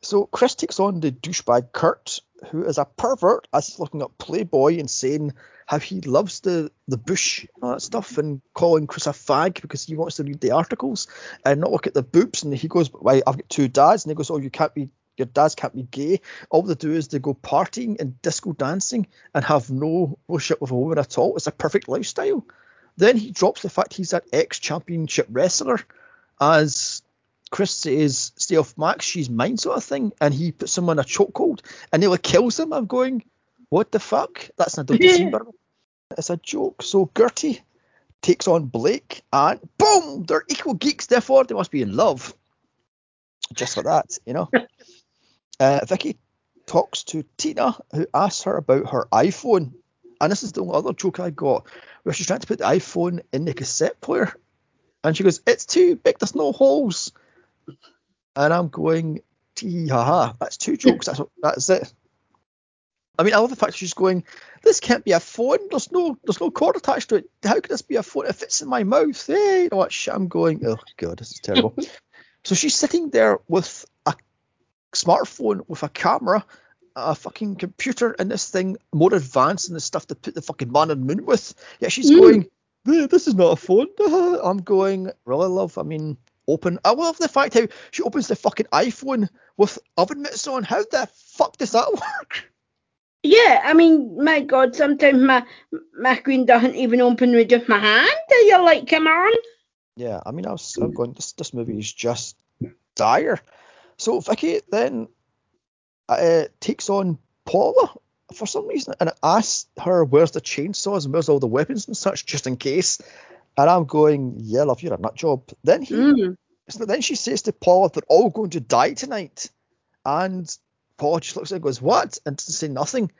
Speaker 1: So Chris takes on the douchebag Kurt, who is a pervert as he's looking up Playboy and saying how he loves the, the bush and all that stuff and calling Chris a fag because he wants to read the articles and not look at the boobs. And he goes, Why, I've got two dads. And he goes, Oh, you can't be, your dads can't be gay. All they do is they go partying and disco dancing and have no relationship with a woman at all. It's a perfect lifestyle. Then he drops the fact he's an ex championship wrestler as Chris says, stay off Max, she's mine sort of thing, and he puts someone on a chokehold and nearly kills him. I'm going, what the fuck? That's not a
Speaker 2: Yeah.
Speaker 1: scene, but it's a joke. So Gertie takes on Blake, and boom, they're equal geeks, therefore they must be in love. Just like that, you know. uh, Vicky talks to Tina, who asks her about her iPhone, and this is the only other joke I got, where she's trying to put the iPhone in the cassette player, and she goes, "It's too big. There's no holes." And I'm going, tee ha ha. That's two jokes. That's that's it. I mean, I love the fact she's going. This can't be a phone. There's no there's no cord attached to it. How could this be a phone? It fits in my mouth. Hey, you know what shit? I'm going. Oh god, this is terrible. so she's sitting there with a smartphone with a camera, a fucking computer, and this thing more advanced than the stuff to put the fucking man on the moon with. Yeah, she's
Speaker 2: Mm.
Speaker 1: going. "Eh, This is not a phone. I'm going. Really, love. I mean, open. I love the fact how she opens the fucking iPhone with oven mitts on. How the fuck does that work?
Speaker 2: Yeah, I mean, my God, sometimes my my screen doesn't even open with just my hand. And you're like, come on.
Speaker 1: Yeah, I mean, I was, I'm going. This this movie is just dire. So Vicky then uh, takes on Paula for some reason and asks her where's the chainsaws and where's all the weapons and such, just in case. And I'm going, yeah, love, you're a nut job. Then he,
Speaker 2: Mm.
Speaker 1: then she says to Paula, they're all going to die tonight. and Paula just looks at and goes, What? And doesn't say nothing.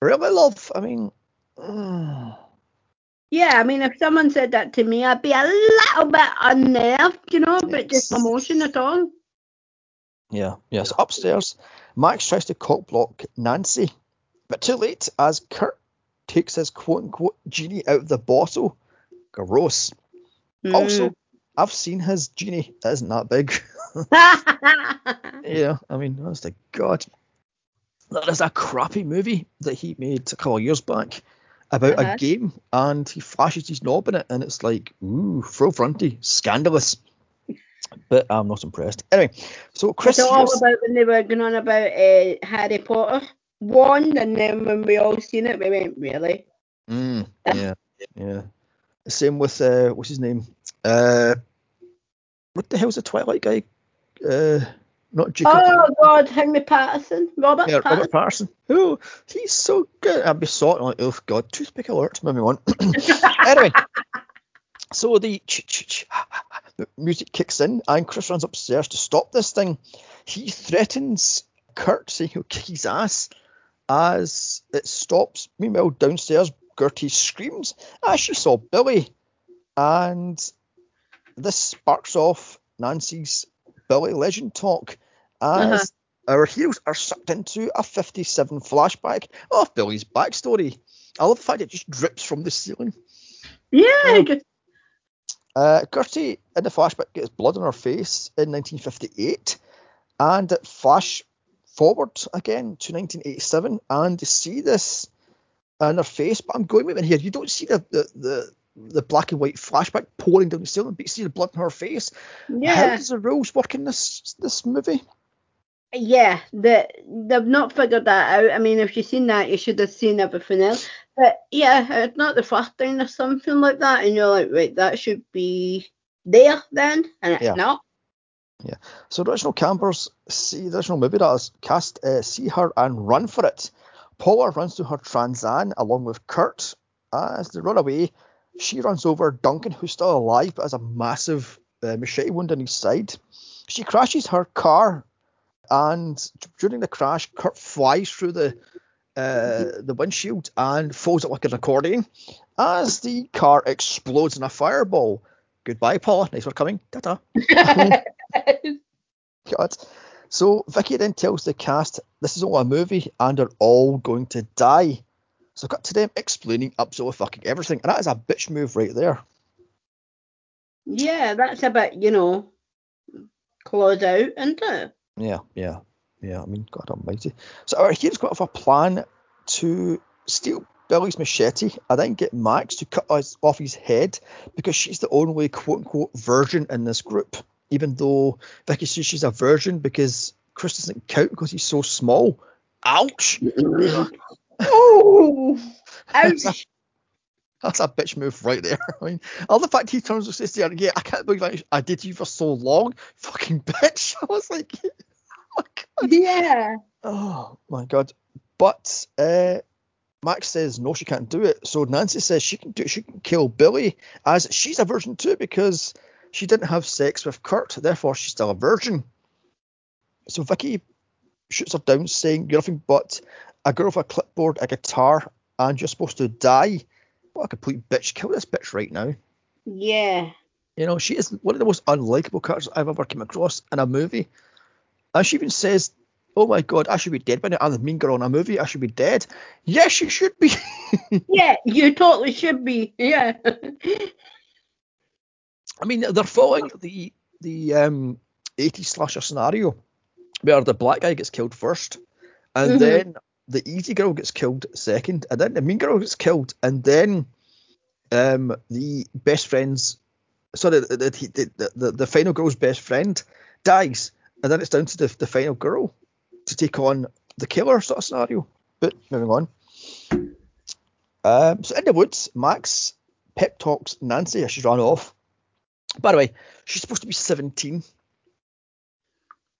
Speaker 1: Really, love? I mean, mm,
Speaker 2: Yeah, I mean, if someone said that to me, I'd be a little bit unnerved, you know, but just emotion at all.
Speaker 1: yeah, yes. Upstairs, Max tries to cock block Nancy, but too late as Kurt takes his quote unquote genie out of the bottle. Gross.
Speaker 2: Mm.
Speaker 1: Also, I've seen his genie. It isn't that big. yeah, I mean, honest to God. That is a crappy movie that he made a couple of years back about
Speaker 2: Uh-huh.
Speaker 1: a game and he flashes his knob in it and it's like, ooh, throw fronty, scandalous. But I'm not impressed. Anyway, so Chris
Speaker 2: it's all about when they were going on about uh, Harry Potter one, and then when we all seen it, we went, really?
Speaker 1: Mm, yeah, yeah. Same with uh, what's his name? Uh, what the hell's the Twilight guy? Uh, not Jacob.
Speaker 2: Oh, God, Henry Patterson, Robert
Speaker 1: yeah,
Speaker 2: Patterson.
Speaker 1: Robert Patterson. Oh, he's so good. I'd be sorting like, oh god, toothpick alert. Maybe one. anyway, so the music kicks in, and Chris runs upstairs to stop this thing. He threatens Kurt, saying he'll kick his ass. As it stops, meanwhile downstairs, Gertie screams ah, as she saw Billy, and this sparks off Nancy's Billy legend talk as uh-huh. our heroes are sucked into a 57 flashback of Billy's backstory. I love the fact it just drips from the ceiling.
Speaker 2: Yeah,
Speaker 1: mm.
Speaker 2: just,
Speaker 1: Uh, Gertie in the flashback gets blood on her face in 1958, and it flash forward again to 1987, and you see this in her face. But I'm going with it here. You don't see the the, the the black and white flashback pouring down the ceiling, but you see the blood in her face. Yeah. How
Speaker 2: yeah.
Speaker 1: does the rules work in this this movie?
Speaker 2: Yeah, the, they've not figured that out. I mean, if you've seen that, you should have seen everything else. But yeah, it's not the first time or something like that, and you're like, wait, that should be there then, and it's
Speaker 1: Yeah.
Speaker 2: not.
Speaker 1: So the original campers see the original movie that is cast uh, see her and run for it. Paula runs to her Trans Am along with Kurt. As they run away, she runs over Duncan, who's still alive but has a massive uh, machete wound on his side. She crashes her car, and during the crash, Kurt flies through the uh, the windshield and folds it like an accordion. As the car explodes in a fireball. Goodbye, Paula. Thanks for coming. Ta-ta. God. So Vicky then tells the cast this is all a movie and they're all going to die. So cut to them explaining absolutely fucking everything, and that is a bitch move right there.
Speaker 2: yeah, that's a bit, you know, clawed out, isn't it?
Speaker 1: Yeah, yeah, yeah. I mean, God Almighty. So our hero's got a plan to steal Billy's machete and then get Max to cut us off his head because she's the only quote unquote virgin in this group. Even though Vicky says she's a virgin because Chris doesn't count because he's so small. Ouch!
Speaker 2: oh, ouch.
Speaker 1: That's a bitch move right there. I mean, all the fact he turns and says to her, "Yeah, I can't believe I, I did you for so long, fucking bitch." I was like, "Oh god."
Speaker 2: yeah.
Speaker 1: Oh my god. But uh, Max says no, she can't do it. So Nancy says she can do it. She can kill Billy as she's a virgin too because she didn't have sex with Kurt, therefore she's still a virgin. So Vicky shoots her down, saying you're nothing but a girl with a clipboard, a guitar, and you're supposed to die. What a complete bitch. Kill this bitch right now.
Speaker 2: Yeah.
Speaker 1: You know, she is one of the most unlikable characters I've ever come across in a movie. And she even says, Oh my god, I should be dead by now. I'm the mean girl in a movie. I should be dead. Yes, you should be.
Speaker 2: Yeah, you totally should be. Yeah.
Speaker 1: I mean, they're following the the um 80s slasher scenario where the black guy gets killed first, and
Speaker 2: Mhm.
Speaker 1: then the easy girl gets killed second, and then the mean girl gets killed, and then um the best friend's sorry the the, the, the, the final girl's best friend dies, and then it's down to the, the final girl to take on the killer sort of scenario. But moving on. Um, so in the woods, Max pep talks Nancy as she's run off. By the way, she's supposed to be 17.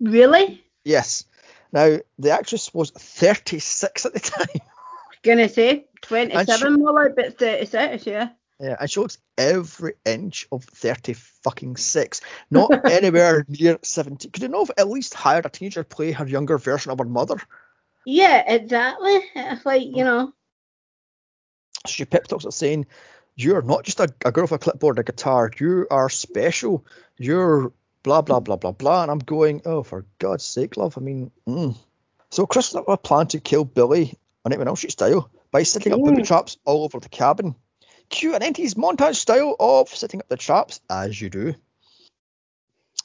Speaker 2: really?
Speaker 1: Yes. Now, the actress was 36 at the time.
Speaker 2: Gonna say 27 more like, but 36, yeah.
Speaker 1: Yeah, and she looks every inch of 30 fucking six. Not anywhere near 70. Could you not have at least hired a teenager to play her younger version of her mother?
Speaker 2: Yeah, exactly. It's like, you hmm. know.
Speaker 1: She pep talks at saying, You're not just a, a girl with a clipboard and a guitar. You are special. You're blah, blah, blah, blah, blah. And I'm going, Oh, for God's sake, love. I mean, mm. So Chris and a plan to kill Billy on anyone else's style by setting up
Speaker 2: Mm.
Speaker 1: booby traps all over the cabin. Cue an 90s montage style of setting up the traps, as you do.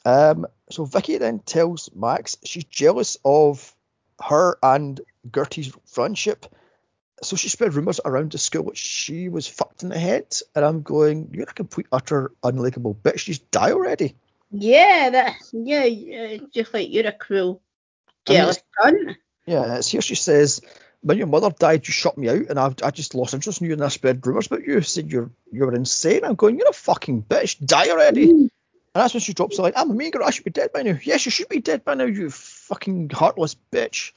Speaker 1: Um, so Vicky then tells Max she's jealous of her and Gertie's friendship. So she spread rumours around the school that she was fucked in the head. And I'm going, you're a complete, utter, unlikable bitch. Just die already.
Speaker 2: Yeah, that yeah, yeah, just like you're a cruel,
Speaker 1: I mean,
Speaker 2: jealous cunt.
Speaker 1: Yeah, it's here she says, when your mother died, you shut me out, and I've, I just lost interest in you, and I spread rumours about you, said you're you were insane. I'm going, you're a fucking bitch, die already.
Speaker 2: Mm.
Speaker 1: And that's when she drops the line, I'm a mean girl, I should be dead by now. Yes, you should be dead by now, you fucking heartless bitch.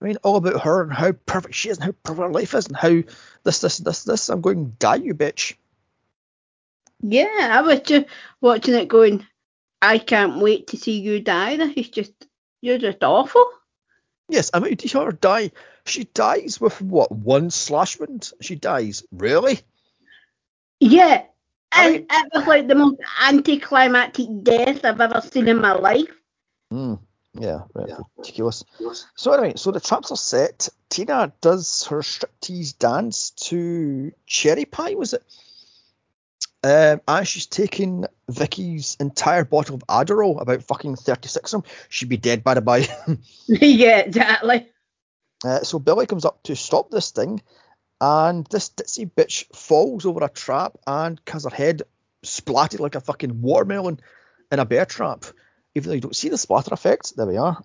Speaker 1: I mean, all about her and how perfect she is, and how perfect her life is, and how this, this, this, this. I'm going, die, you bitch.
Speaker 2: Yeah, I was just watching it going, I can't wait to see you die. This is just, you're just awful.
Speaker 1: Yes, I mean, you see her die. She dies with what, one slash wound? She dies. Really?
Speaker 2: Yeah, and
Speaker 1: mean-
Speaker 2: it was like the most anticlimactic death I've ever seen in my life.
Speaker 1: Mm, yeah, right, ridiculous. So anyway, so the traps are set. Tina does her striptease dance to Cherry Pie, was it? Um, and she's taking Vicky's entire bottle of Adderall, about fucking 36 of them. She'd be dead by the by.
Speaker 2: yeah, exactly.
Speaker 1: Uh, so Billy comes up to stop this thing, and this ditzy bitch falls over a trap and has her head splattered like a fucking watermelon in a bear trap. Even though you don't see the splatter effect, there we are.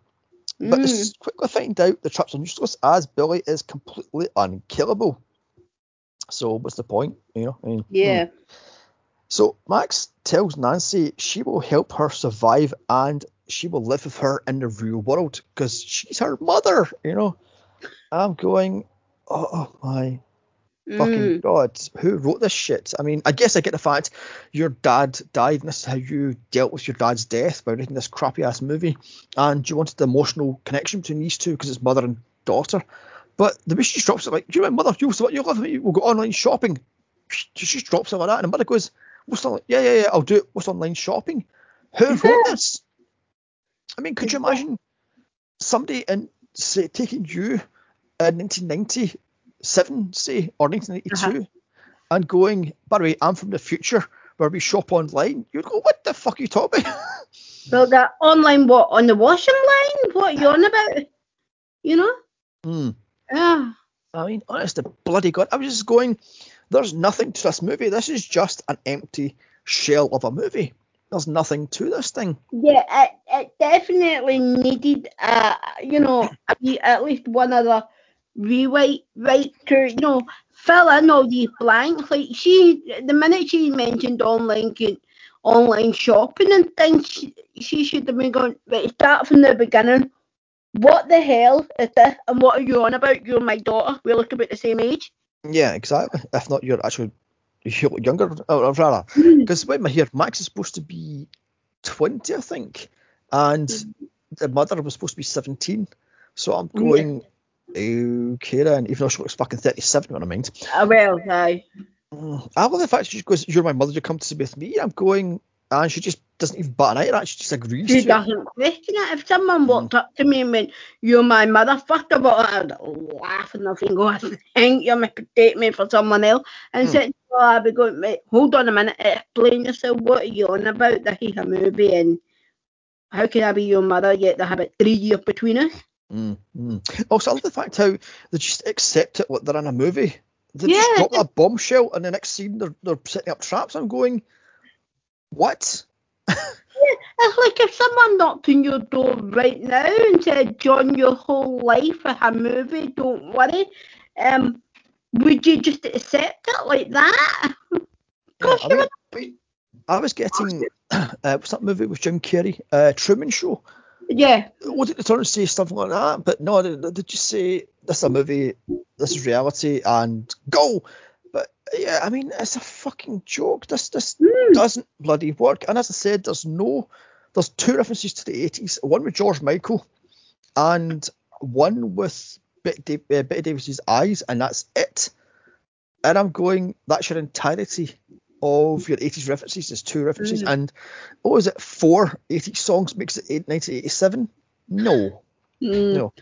Speaker 1: But
Speaker 2: Mm.
Speaker 1: this quickly find out the traps are useless as Billy is completely unkillable. So what's the point? You know, I mean, hmm.
Speaker 2: Yeah.
Speaker 1: So Max tells Nancy she will help her survive and she will live with her in the real world because she's her mother, you know. I'm going, oh my
Speaker 2: Mm.
Speaker 1: Fucking God, who wrote this shit? I mean, I guess I get the fact your dad died, and this is how you dealt with your dad's death by writing this crappy ass movie, and you wanted the emotional connection between these two because it's mother and daughter. But the way she just drops it, like, you know, my mother, you what you love me, we'll go online shopping. She just drops it like that, and the mother goes, What's online? Yeah, yeah, yeah, I'll do it. What's online shopping? Who wrote this? I mean, could you imagine somebody in say, taking you in 1990 Seven, say, or 1982, uh-huh. and going, by the way, I'm from the future, where we shop online, you'd go, what the fuck are you talking about?
Speaker 2: Well, that online what on the washing line? What are you on about? You know?
Speaker 1: Hmm.
Speaker 2: Yeah.
Speaker 1: I mean, honest to bloody god, I was just going. There's nothing to this movie. This is just an empty shell of a movie. There's nothing to this thing.
Speaker 2: Yeah, it, it definitely needed, uh, you know, at least one other rewrite, right to, you know, fill in all these blanks. Like she, the minute she mentioned online, online shopping and things, she, she should have been going, right, start from the beginning. What the hell is this? And what are you on about? You're my daughter. We look about the same age.
Speaker 1: Yeah, exactly. If not, you're actually you look younger, or rather,
Speaker 2: Hmm.
Speaker 1: because when I hear Max is supposed to be 20, I think, and the mother was supposed to be 17. So I'm
Speaker 2: Yeah.
Speaker 1: Okay then, even though she looks fucking 37, never mind.
Speaker 2: Uh, well, aye.
Speaker 1: Mm, I love the fact she goes, You're my mother, you come to stay with me. I'm going, and she just doesn't even bat an eye at that, she just agrees
Speaker 2: She doesn't question it. If someone walked up to me and went, You're my motherfucker, but I'd laugh and nothing go, I think you're mistake me for someone else. And
Speaker 1: Hmm.
Speaker 2: said, oh, I'd be going, Wait, hold on a minute, explain yourself. What are you on about? Is a movie, and how can I be your mother yet there have about three years between us?
Speaker 1: Mm, mm. Also, I love the fact how they just accept it like they're in a movie. They
Speaker 2: Yeah,
Speaker 1: just drop that bombshell, and the next scene they're, they're setting up traps. I'm going, What?
Speaker 2: yeah, It's like if someone knocked on your door right now and said, John, your whole life is a movie, don't worry. Um, would you just accept it like that?
Speaker 1: Yeah, I mean, I was getting uh, what's that movie with Jim Carrey, uh, Truman Show.
Speaker 2: Yeah.
Speaker 1: What did they turn say something like that? But no, did, they just say this is a movie, this is reality, and go. But yeah, I mean, it's a fucking joke. This this
Speaker 2: Mm.
Speaker 1: doesn't bloody work. And as I said, there's no, there's two references to the 80s. One with George Michael, and one with Bette, uh, Bette Davis's eyes, and that's it. And I'm going, that's your entirety of your 80s references. There's two references,
Speaker 2: Mm.
Speaker 1: and what was it? Four 80s songs makes it eight- 1987. No,
Speaker 2: Mm.
Speaker 1: no.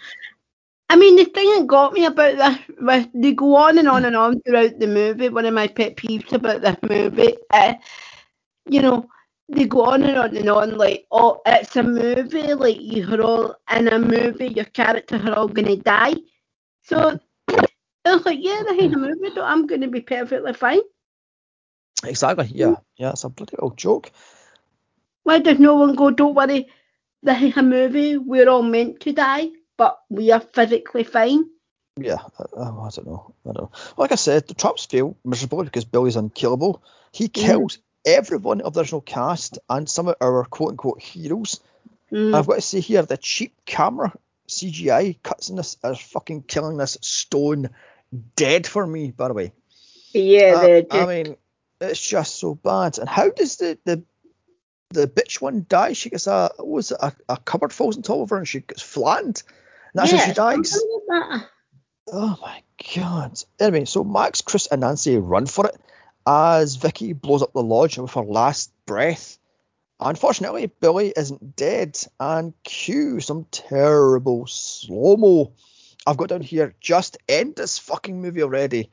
Speaker 2: I mean, the thing that got me about this was they go on and on and on throughout the movie. One of my pet peeves about this movie, uh, you know, they go on and on and on like, oh, it's a movie, like you're all in a movie, your characters are all gonna die. So it's like, yeah, this is a movie, so I'm gonna be perfectly fine.
Speaker 1: Exactly. Yeah, yeah. It's a bloody old joke.
Speaker 2: Why does no one go, don't worry, this is a movie, we're all meant to die, but we are physically fine?
Speaker 1: Yeah, I, I don't know. I don't know. Like I said, the traps fail miserably because Billy's unkillable. He kills everyone of the original cast and some of our quote unquote heroes.
Speaker 2: Mm.
Speaker 1: I've got to say here, the cheap camera CGI cuts in this are fucking killing this stone dead for me, by the way.
Speaker 2: yeah,
Speaker 1: Uh,
Speaker 2: the,
Speaker 1: I mean, it's just so bad. And how does the the the bitch one die? She gets a what was it, a, a cupboard falls on top of her and she gets flattened. And that's how she dies.
Speaker 2: like.
Speaker 1: Oh my god. Anyway, so Max, Chris, and Nancy run for it as Vicky blows up the lodge with her last breath. Unfortunately, Billy isn't dead, and cue some terrible slow mo. I've got down here, just end this fucking movie already.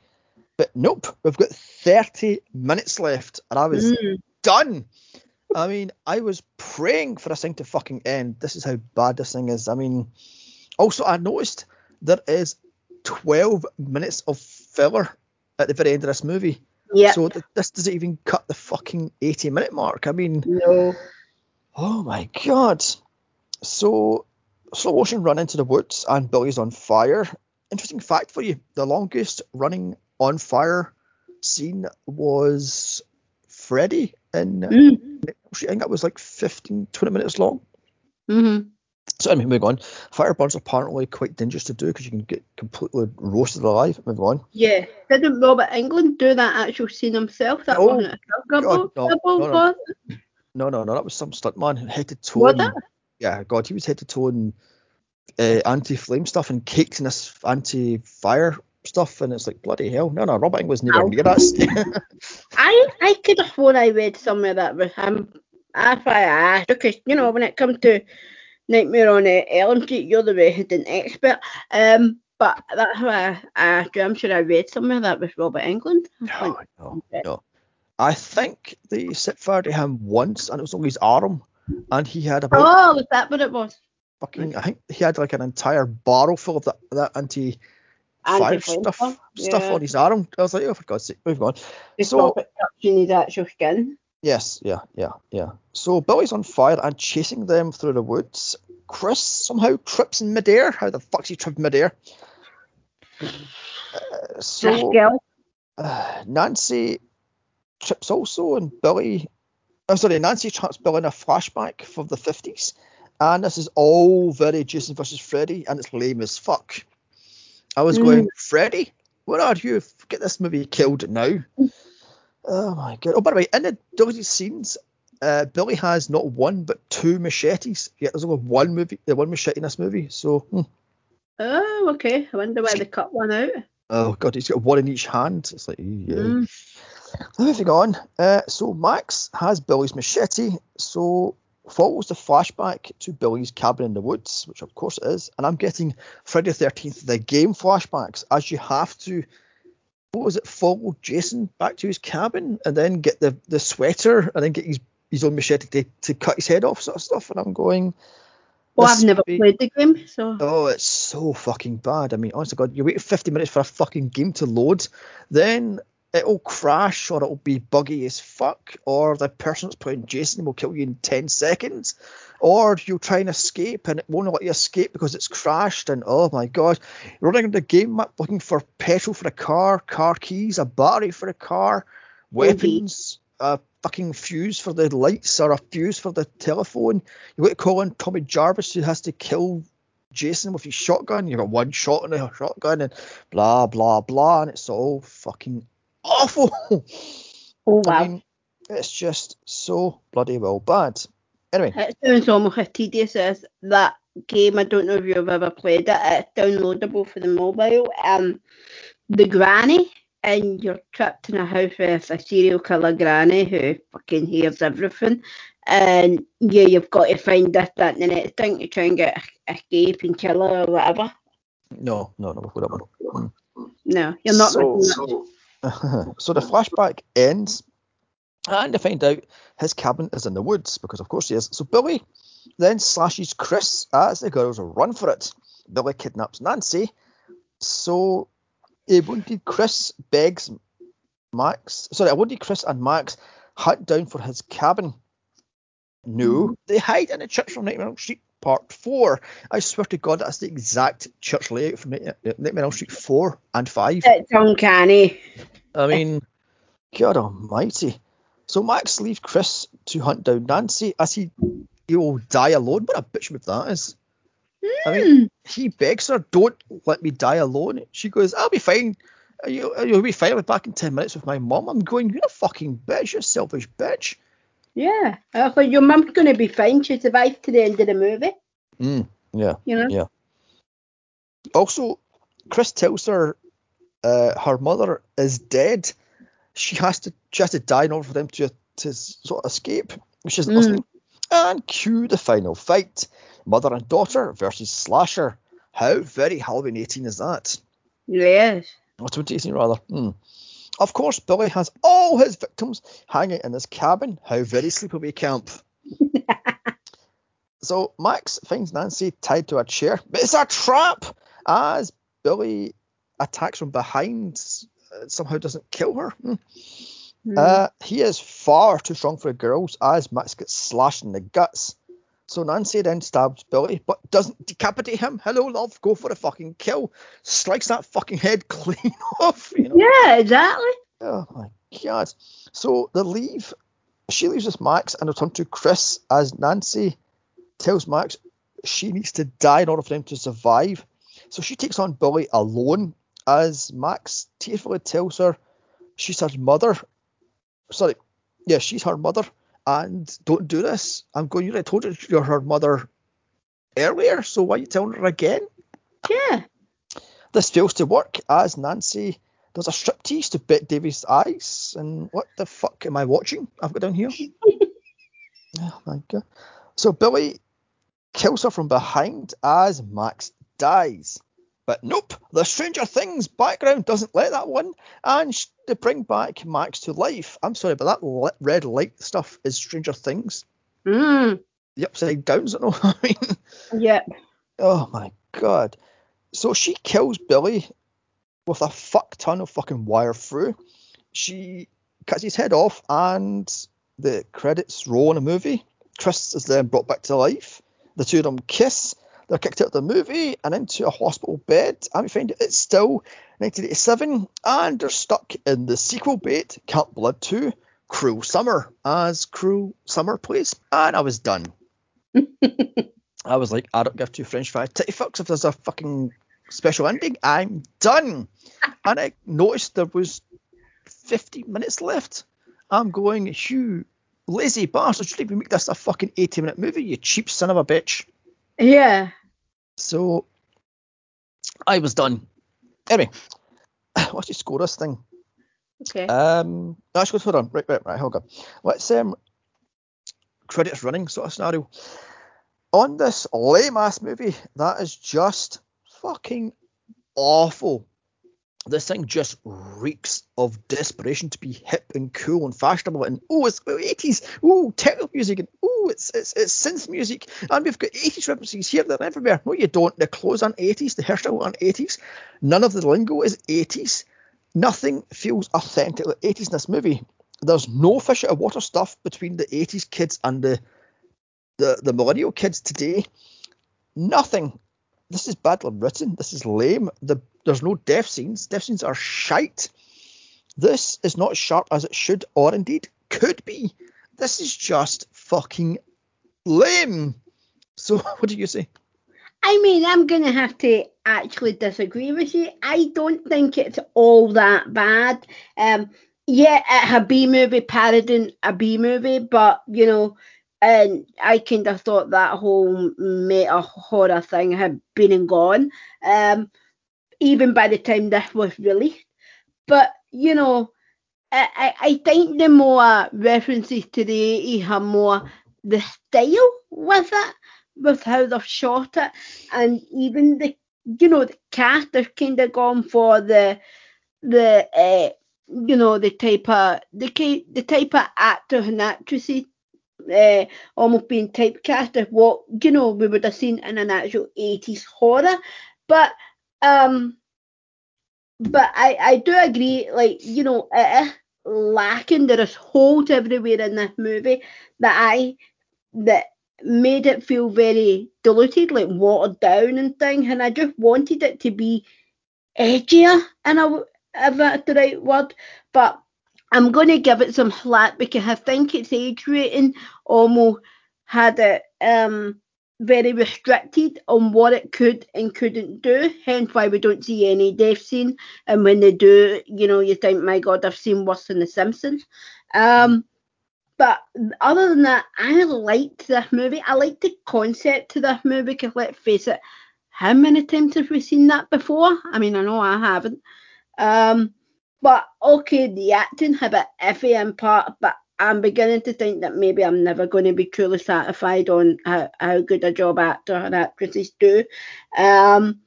Speaker 1: But nope, we've got 30 minutes left, and I was
Speaker 2: Mm.
Speaker 1: done. I mean, I was praying for this thing to fucking end. This is how bad this thing is. I mean, also, I noticed there is 12 minutes of filler at the very end of this movie.
Speaker 2: Yeah.
Speaker 1: So th- this doesn't even cut the fucking 80 minute mark. I mean,
Speaker 2: no.
Speaker 1: oh my god. So, slow motion run into the woods and Billy's on fire. Interesting fact for you the longest running on fire scene was Freddy in.
Speaker 2: Mm.
Speaker 1: I think that was like 15, 20 minutes long.
Speaker 2: Mm-hmm.
Speaker 1: So anyway, moving on. Fire burns apparently quite dangerous to do because you can get completely roasted alive. Moving on.
Speaker 2: Yeah. Didn't Robert Englund do that actual scene himself? That
Speaker 1: Oh,
Speaker 2: wasn't a
Speaker 1: God, no, no, no. No, no, no, that was some stuntman head to toe.
Speaker 2: Was it?
Speaker 1: Yeah, God, he was head to toe in uh, anti-flame stuff and caked in this anti-fire stuff, and it's like bloody hell. No, no, Robert Englund was nowhere
Speaker 2: Ow.
Speaker 1: near that.
Speaker 2: I I could have sworn I read somewhere that was him. That's why I asked because you know when it comes to Nightmare on Elm Street, you're the resident expert. Um, but that's why I asked you. I'm sure I read somewhere that was Robert Englund.
Speaker 1: No, no, no. I think they set fire to him once, and it was only his arm, and he had about
Speaker 2: Oh, was that what it was?
Speaker 1: fucking. I think he had like an entire barrel full of that, that anti. Fire
Speaker 2: Anti-flame
Speaker 1: stuff,
Speaker 2: stuff?
Speaker 1: stuff
Speaker 2: Yeah.
Speaker 1: on his arm. I was like, oh, for God's sake, moving on.
Speaker 2: To
Speaker 1: So-
Speaker 2: stop it touching his actual skin.
Speaker 1: Yes, yeah, yeah, yeah. So Billy's on fire and chasing them through the woods. Chris somehow trips in midair. How the fuck's he tripped midair? Uh,
Speaker 2: This
Speaker 1: so uh, Nancy trips also, and Billy. I'm sorry, Nancy traps Billy in a flashback from the 50s, and this is all very Jason versus Freddy, and it's lame as fuck. I was
Speaker 2: Mm.
Speaker 1: going, Freddy, where are you? Get this movie killed now. Oh my god! Oh, by the way, in the deleted scenes, uh, Billy has not one but two machetes. Yeah, there's only one movie, the one machete in this movie. So, hmm.
Speaker 2: Oh, okay. I wonder why they cut one out.
Speaker 1: oh god, he's got one in each hand. It's like, yeah.
Speaker 2: Mm.
Speaker 1: Moving on. Uh, so Max has Billy's machete. So follows the flashback to Billy's cabin in the woods, which of course it is. And I'm getting Friday the 13th, the game flashbacks, as you have to. What was it? Follow Jason back to his cabin and then get the, the sweater and then get his, his own machete to, to cut his head off, sort of stuff. And I'm going,
Speaker 2: Well, I've never
Speaker 1: movie-
Speaker 2: played the game, so.
Speaker 1: Oh, it's so fucking bad. I mean, honestly, God, you wait 50 minutes for a fucking game to load, then it'll crash or it'll be buggy as fuck, or the person that's playing Jason will kill you in 10 seconds, or you'll try and escape and it won't let you escape because it's crashed. And oh my God, you're running the game map looking for petrol for a car, car keys, a battery for a car, weapons. A fucking fuse for the lights or a fuse for the telephone. You got to call in Tommy Jarvis who has to kill Jason with his shotgun. You've got one shot in a shotgun and blah blah blah, and it's all fucking awful.
Speaker 2: Oh wow.
Speaker 1: I mean, it's just so bloody well bad. Anyway,
Speaker 2: It sounds almost as tedious as that game. I don't know if you've ever played it. It's downloadable for the mobile. Um, the granny, and you're trapped in a house with a serial killer granny who fucking hears everything. And yeah, you've got to find this, that, and the next thing to try and get escape and kill her or whatever.
Speaker 1: no, no, no, before that one.
Speaker 2: No, you're not
Speaker 1: So-
Speaker 2: missing much.
Speaker 1: so the flashback ends, and they find out his cabin is in the woods because, of course, he is. So Billy then slashes Chris as the girls run for it. Billy kidnaps Nancy, so a wounded Chris begs Max. Sorry, a wounded Chris and Max hunt down for his cabin. No, they hide in a church from Nightmare on Street Part Four. I swear to God, that's the exact church layout from Night- Nightmare Street Four and Five.
Speaker 2: It's uncanny.
Speaker 1: I mean, God Almighty. So Max leaves Chris to hunt down Nancy as he he'll die alone. What a bitch move that is. I mean, hmm. he begs her, "Don't let me die alone." She goes, "I'll be fine. You, you'll be fine. I'll be back in ten minutes with my mom." I'm going, "You're a fucking bitch. You're a selfish bitch."
Speaker 2: Yeah. I thought your mum's going to be fine. She survived to the end of the movie.
Speaker 1: Mm, yeah.
Speaker 2: You know?
Speaker 1: Yeah. Also, Chris tells her uh, her mother is dead. She has to she has to die in order for them to to sort of escape. Which isn't
Speaker 2: Mm.
Speaker 1: listening. And cue the final fight: mother and daughter versus slasher. How very Halloween 18 is that?
Speaker 2: Yes.
Speaker 1: Or 2018 rather. Hmm. Of course, Billy has all his victims hanging in his cabin. How very sleepaway camp. so Max finds Nancy tied to a chair. But it's a trap! As Billy attacks from behind, uh, somehow doesn't kill her. Hmm.
Speaker 2: Mm.
Speaker 1: Uh, he is far too strong for the girls as Max gets slashed in the guts. So Nancy then stabs Billy, but doesn't decapitate him. Hello, love, go for a fucking kill. Strikes that fucking head clean off. You know?
Speaker 2: yeah, exactly.
Speaker 1: Oh my god. So they leave. She leaves with Max and returns to Chris as Nancy tells Max she needs to die in order for them to survive. So she takes on Billy alone as Max tearfully tells her she's her mother. Sorry, yeah, she's her mother and don't do this. I'm going, you I told her you're her mother earlier, so why are you telling her again?
Speaker 2: Yeah.
Speaker 1: This fails to work as Nancy does a striptease to Bette Davis' eyes. And what the fuck am I watching? I've got down here. oh my god. So Billy kills her from behind as Max dies. But nope, the Stranger Things background doesn't let that one, and sh- they bring back Max to life. I'm sorry, but that red light stuff is Stranger Things.
Speaker 2: Mm.
Speaker 1: The upside downs, I know. I mean,
Speaker 2: Yep.
Speaker 1: Oh my god. So she kills Billy with a fuck ton of fucking wire through. She cuts his head off and the credits roll in a movie. Chris is then brought back to life. The two of them kiss. They're kicked out of the movie and into a hospital bed. And we find it's still 1987 and they're stuck in the sequel bait, Camp Blood 2, Cruel Summer, as Cruel Summer plays. And I was done. I was like, I don't give two French fries titty fucks if there's a fucking special ending. I'm done. and I noticed there was 50 minutes left. I'm going, you lazy bastard, should even make this a fucking 80 minute movie, you cheap son of a bitch.
Speaker 2: Yeah.
Speaker 1: So I was done. Anyway, let's just score this thing.
Speaker 2: Okay.
Speaker 1: Um, actually, hold on. Right, right, right. Hold on. Let's um, credits running sort of scenario. On this lame ass movie, that is just fucking awful. This thing just reeks of desperation to be hip and cool and fashionable and oh it's 80s, oh techno music and oh it's it's it's synth music and we've got 80s references here there and everywhere. No, you don't. The clothes aren't 80s, the hairstyle aren't 80s. None of the lingo is 80s. Nothing feels authentically 80s in this movie. There's no fish out of water stuff between the 80s kids and the the, the millennial kids today. Nothing. This is badly written. This is lame. The, there's no death scenes. Death scenes are shite. This is not sharp as it should or indeed could be. This is just fucking lame. So what do you say?
Speaker 2: I mean, I'm going to have to actually disagree with you. I don't think it's all that bad. Um, yeah, a B movie parodying a B movie, but you know, and I kind of thought that whole meta horror thing had been and gone, um, even by the time this was released. But you know, I, I think the more references to the 80s are more the style with it, with how they've shot it, and even the you know the cast have kind of gone for the the uh, you know the type of the the type of actor and actresses uh, almost being typecast of what you know we would have seen in an actual 80s horror. But um but I, I do agree like you know it is lacking there is holes everywhere in this movie that I that made it feel very diluted like watered down and thing and I just wanted it to be edgier and I if that's the right word but I'm going to give it some slack because I think its age rating almost had it um, very restricted on what it could and couldn't do. Hence why we don't see any death scene. And when they do, you know, you think, my God, I've seen worse than The Simpsons. Um, but other than that, I liked this movie. I liked the concept to this movie because let's face it, how many times have we seen that before? I mean, I know I haven't. Um, but okay, the acting had a iffy in part, but I'm beginning to think that maybe I'm never going to be truly satisfied on how, how good a job actor and actresses do. Um,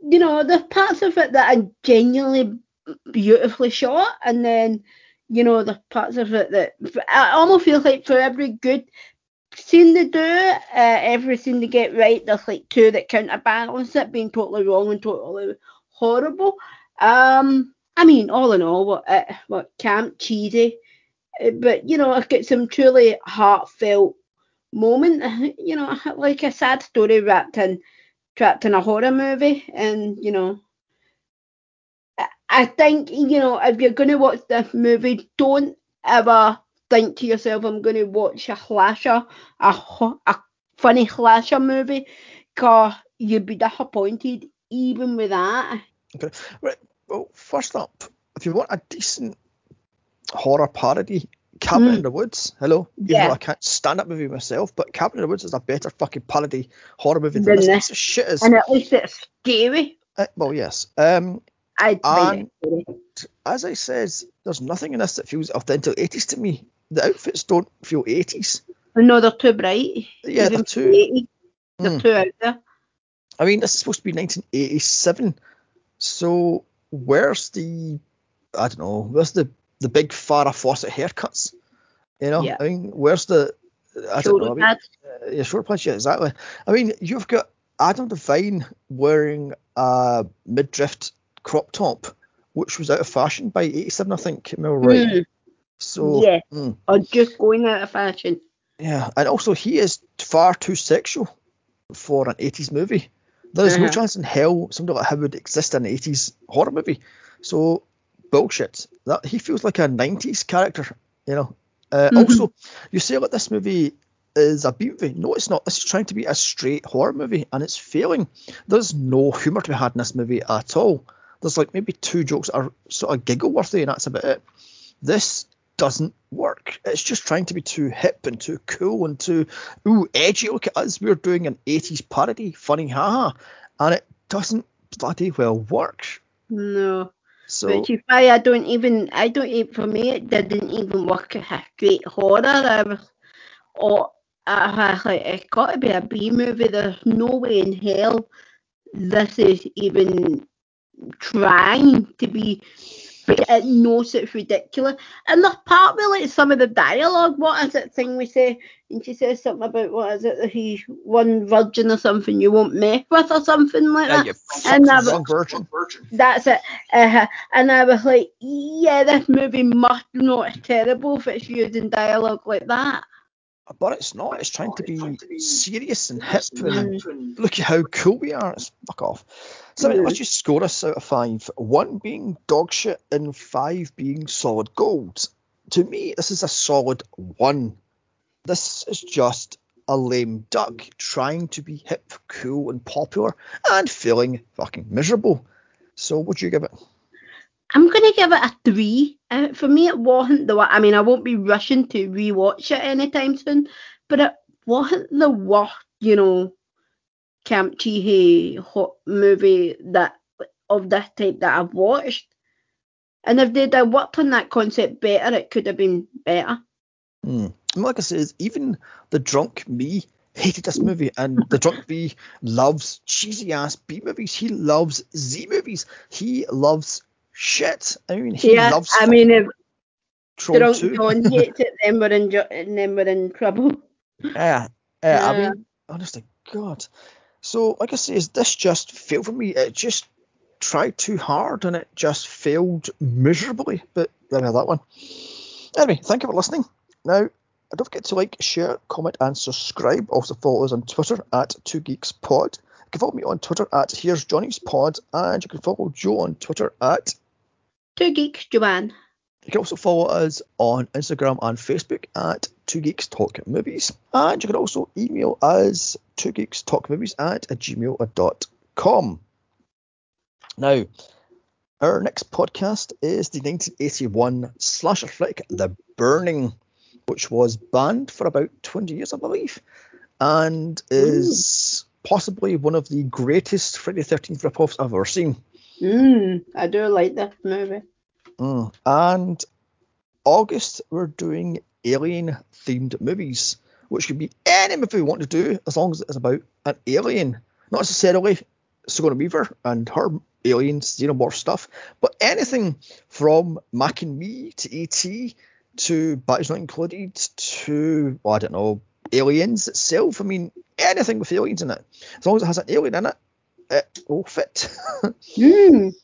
Speaker 2: you know, there's parts of it that are genuinely beautifully shot, and then, you know, the parts of it that I almost feel like for every good scene they do, uh, every scene they get right, there's like two that counterbalance it being totally wrong and totally horrible. Um, I mean, all in all, what uh, what camp cheesy, Eh, but you know, I've got some truly heartfelt moment. You know, like a sad story wrapped in trapped in a horror movie, and you know, I think you know if you're going to watch this movie, don't ever think to yourself, I'm going to watch a slasher, a a funny slasher movie, cause you'd be disappointed even with that.
Speaker 1: Okay, right. Well, first up, if you want a decent horror parody, Cabin mm. in the Woods. Hello. Even yeah. though I can't stand that movie myself, but Cabin in the Woods is a better fucking parody horror movie than, this. this. shit is.
Speaker 2: And at least it's scary.
Speaker 1: Uh, well, yes. Um,
Speaker 2: I'd and
Speaker 1: as I says, there's nothing in this that feels authentic 80s to me. The outfits don't feel 80s.
Speaker 2: No, they're too bright.
Speaker 1: Yeah, Even they're too. 80,
Speaker 2: they're mm. too out there. I
Speaker 1: mean, this is supposed to be 1987, so where's the I don't know, where's the the big Farrah Fawcett haircuts? You know,
Speaker 2: yeah.
Speaker 1: I mean, where's the I
Speaker 2: don't know, I mean, uh,
Speaker 1: yeah, short pads, yeah, exactly. I mean, you've got Adam DeVine wearing a midriff crop top, which was out of fashion by '87, I think. Am I right? Mm. So
Speaker 2: yeah, mm. or just going out of fashion.
Speaker 1: Yeah, and also he is far too sexual for an '80s movie. There is uh-huh. no chance in hell something like him would exist in an 80s horror movie. So bullshit. That he feels like a 90s character, you know. Uh, mm-hmm. Also, you say that this movie is a B movie. No, it's not. This is trying to be a straight horror movie, and it's failing. There's no humour to be had in this movie at all. There's like maybe two jokes that are sort of giggle worthy, and that's about it. This doesn't work. It's just trying to be too hip and too cool and too ooh edgy. Look at us, we're doing an 80s parody, funny haha, and it doesn't bloody well work.
Speaker 2: No. So which I don't even I don't even for me it didn't even work a great horror. I was or I was like it's got to be a B movie. There's no way in hell this is even trying to be it knows it's ridiculous. And the part where like some of the dialogue, what is it thing we say? And she says something about what is it? That he's one virgin or something you won't mess with or something like that. Yeah,
Speaker 1: and I was, virgin.
Speaker 2: That's it. Uh, and I was like, yeah, this movie must not terrible if it's using dialogue like that
Speaker 1: but it's not. It's trying oh, to be serious and hip and look at how cool we are. It's fuck off. So I mean, let's just score us out of five. One being dog shit and five being solid gold. To me, this is a solid one. This is just a lame duck trying to be hip, cool, and popular and feeling fucking miserable. So, would you give it?
Speaker 2: I'm going to give it a three. Uh, for me, it wasn't the. I mean, I won't be rushing to rewatch it anytime soon, but it wasn't the worst, you know, Camp Cheehey hot movie that of this type that I've watched. And if they'd have worked on that concept better, it could have been better.
Speaker 1: Mm. Like I said, even the drunk me hated this movie, and the drunk me loves cheesy ass B movies. He loves Z movies. He loves shit. I mean, he
Speaker 2: yeah,
Speaker 1: loves.
Speaker 2: I mean, if
Speaker 1: Troll
Speaker 2: drunk
Speaker 1: 2.
Speaker 2: John hates it, then we're in, jo- then we're in trouble.
Speaker 1: Yeah, yeah. I mean, honest to God. So, like I say, is this just failed for me? It just tried too hard and it just failed miserably. But there we have that one. Anyway, thank you for listening. Now, don't forget to like, share, comment, and subscribe. Also follow us on Twitter at Two Geeks Pod. You can follow me on Twitter at Here's Johnny's Pod, and you can follow Joe on Twitter at
Speaker 2: Two geeks, Joanne.
Speaker 1: You can also follow us on Instagram and Facebook at Two Geeks Talk Movies. And you can also email us Two Geeks Talk Movies at gmail.com. Now, our next podcast is the 1981 slasher flick The Burning, which was banned for about 20 years, I believe, and is possibly one of the greatest Friday the 13th rip-offs I've ever seen.
Speaker 2: Mm, I do like this movie.
Speaker 1: Mm. And August, we're doing alien themed movies, which could be any movie we want to do as long as it's about an alien. Not necessarily Sigourney Weaver and her alien xenomorph stuff, but anything from Mac and Me to E.T. to Batteries Not Included to, well, I don't know, Aliens itself. I mean, anything with aliens in it. As long as it has an alien in it, it will fit.
Speaker 2: Mm,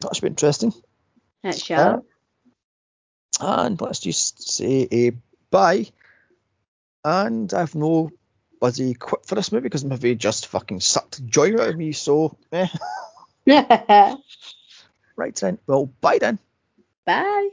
Speaker 1: that should be interesting.
Speaker 2: that's sharp.
Speaker 1: And let's just say a bye. And I've no bloody quit for this movie because the movie just fucking sucked joy out of me. So, eh. right then. Well, bye then.
Speaker 2: Bye.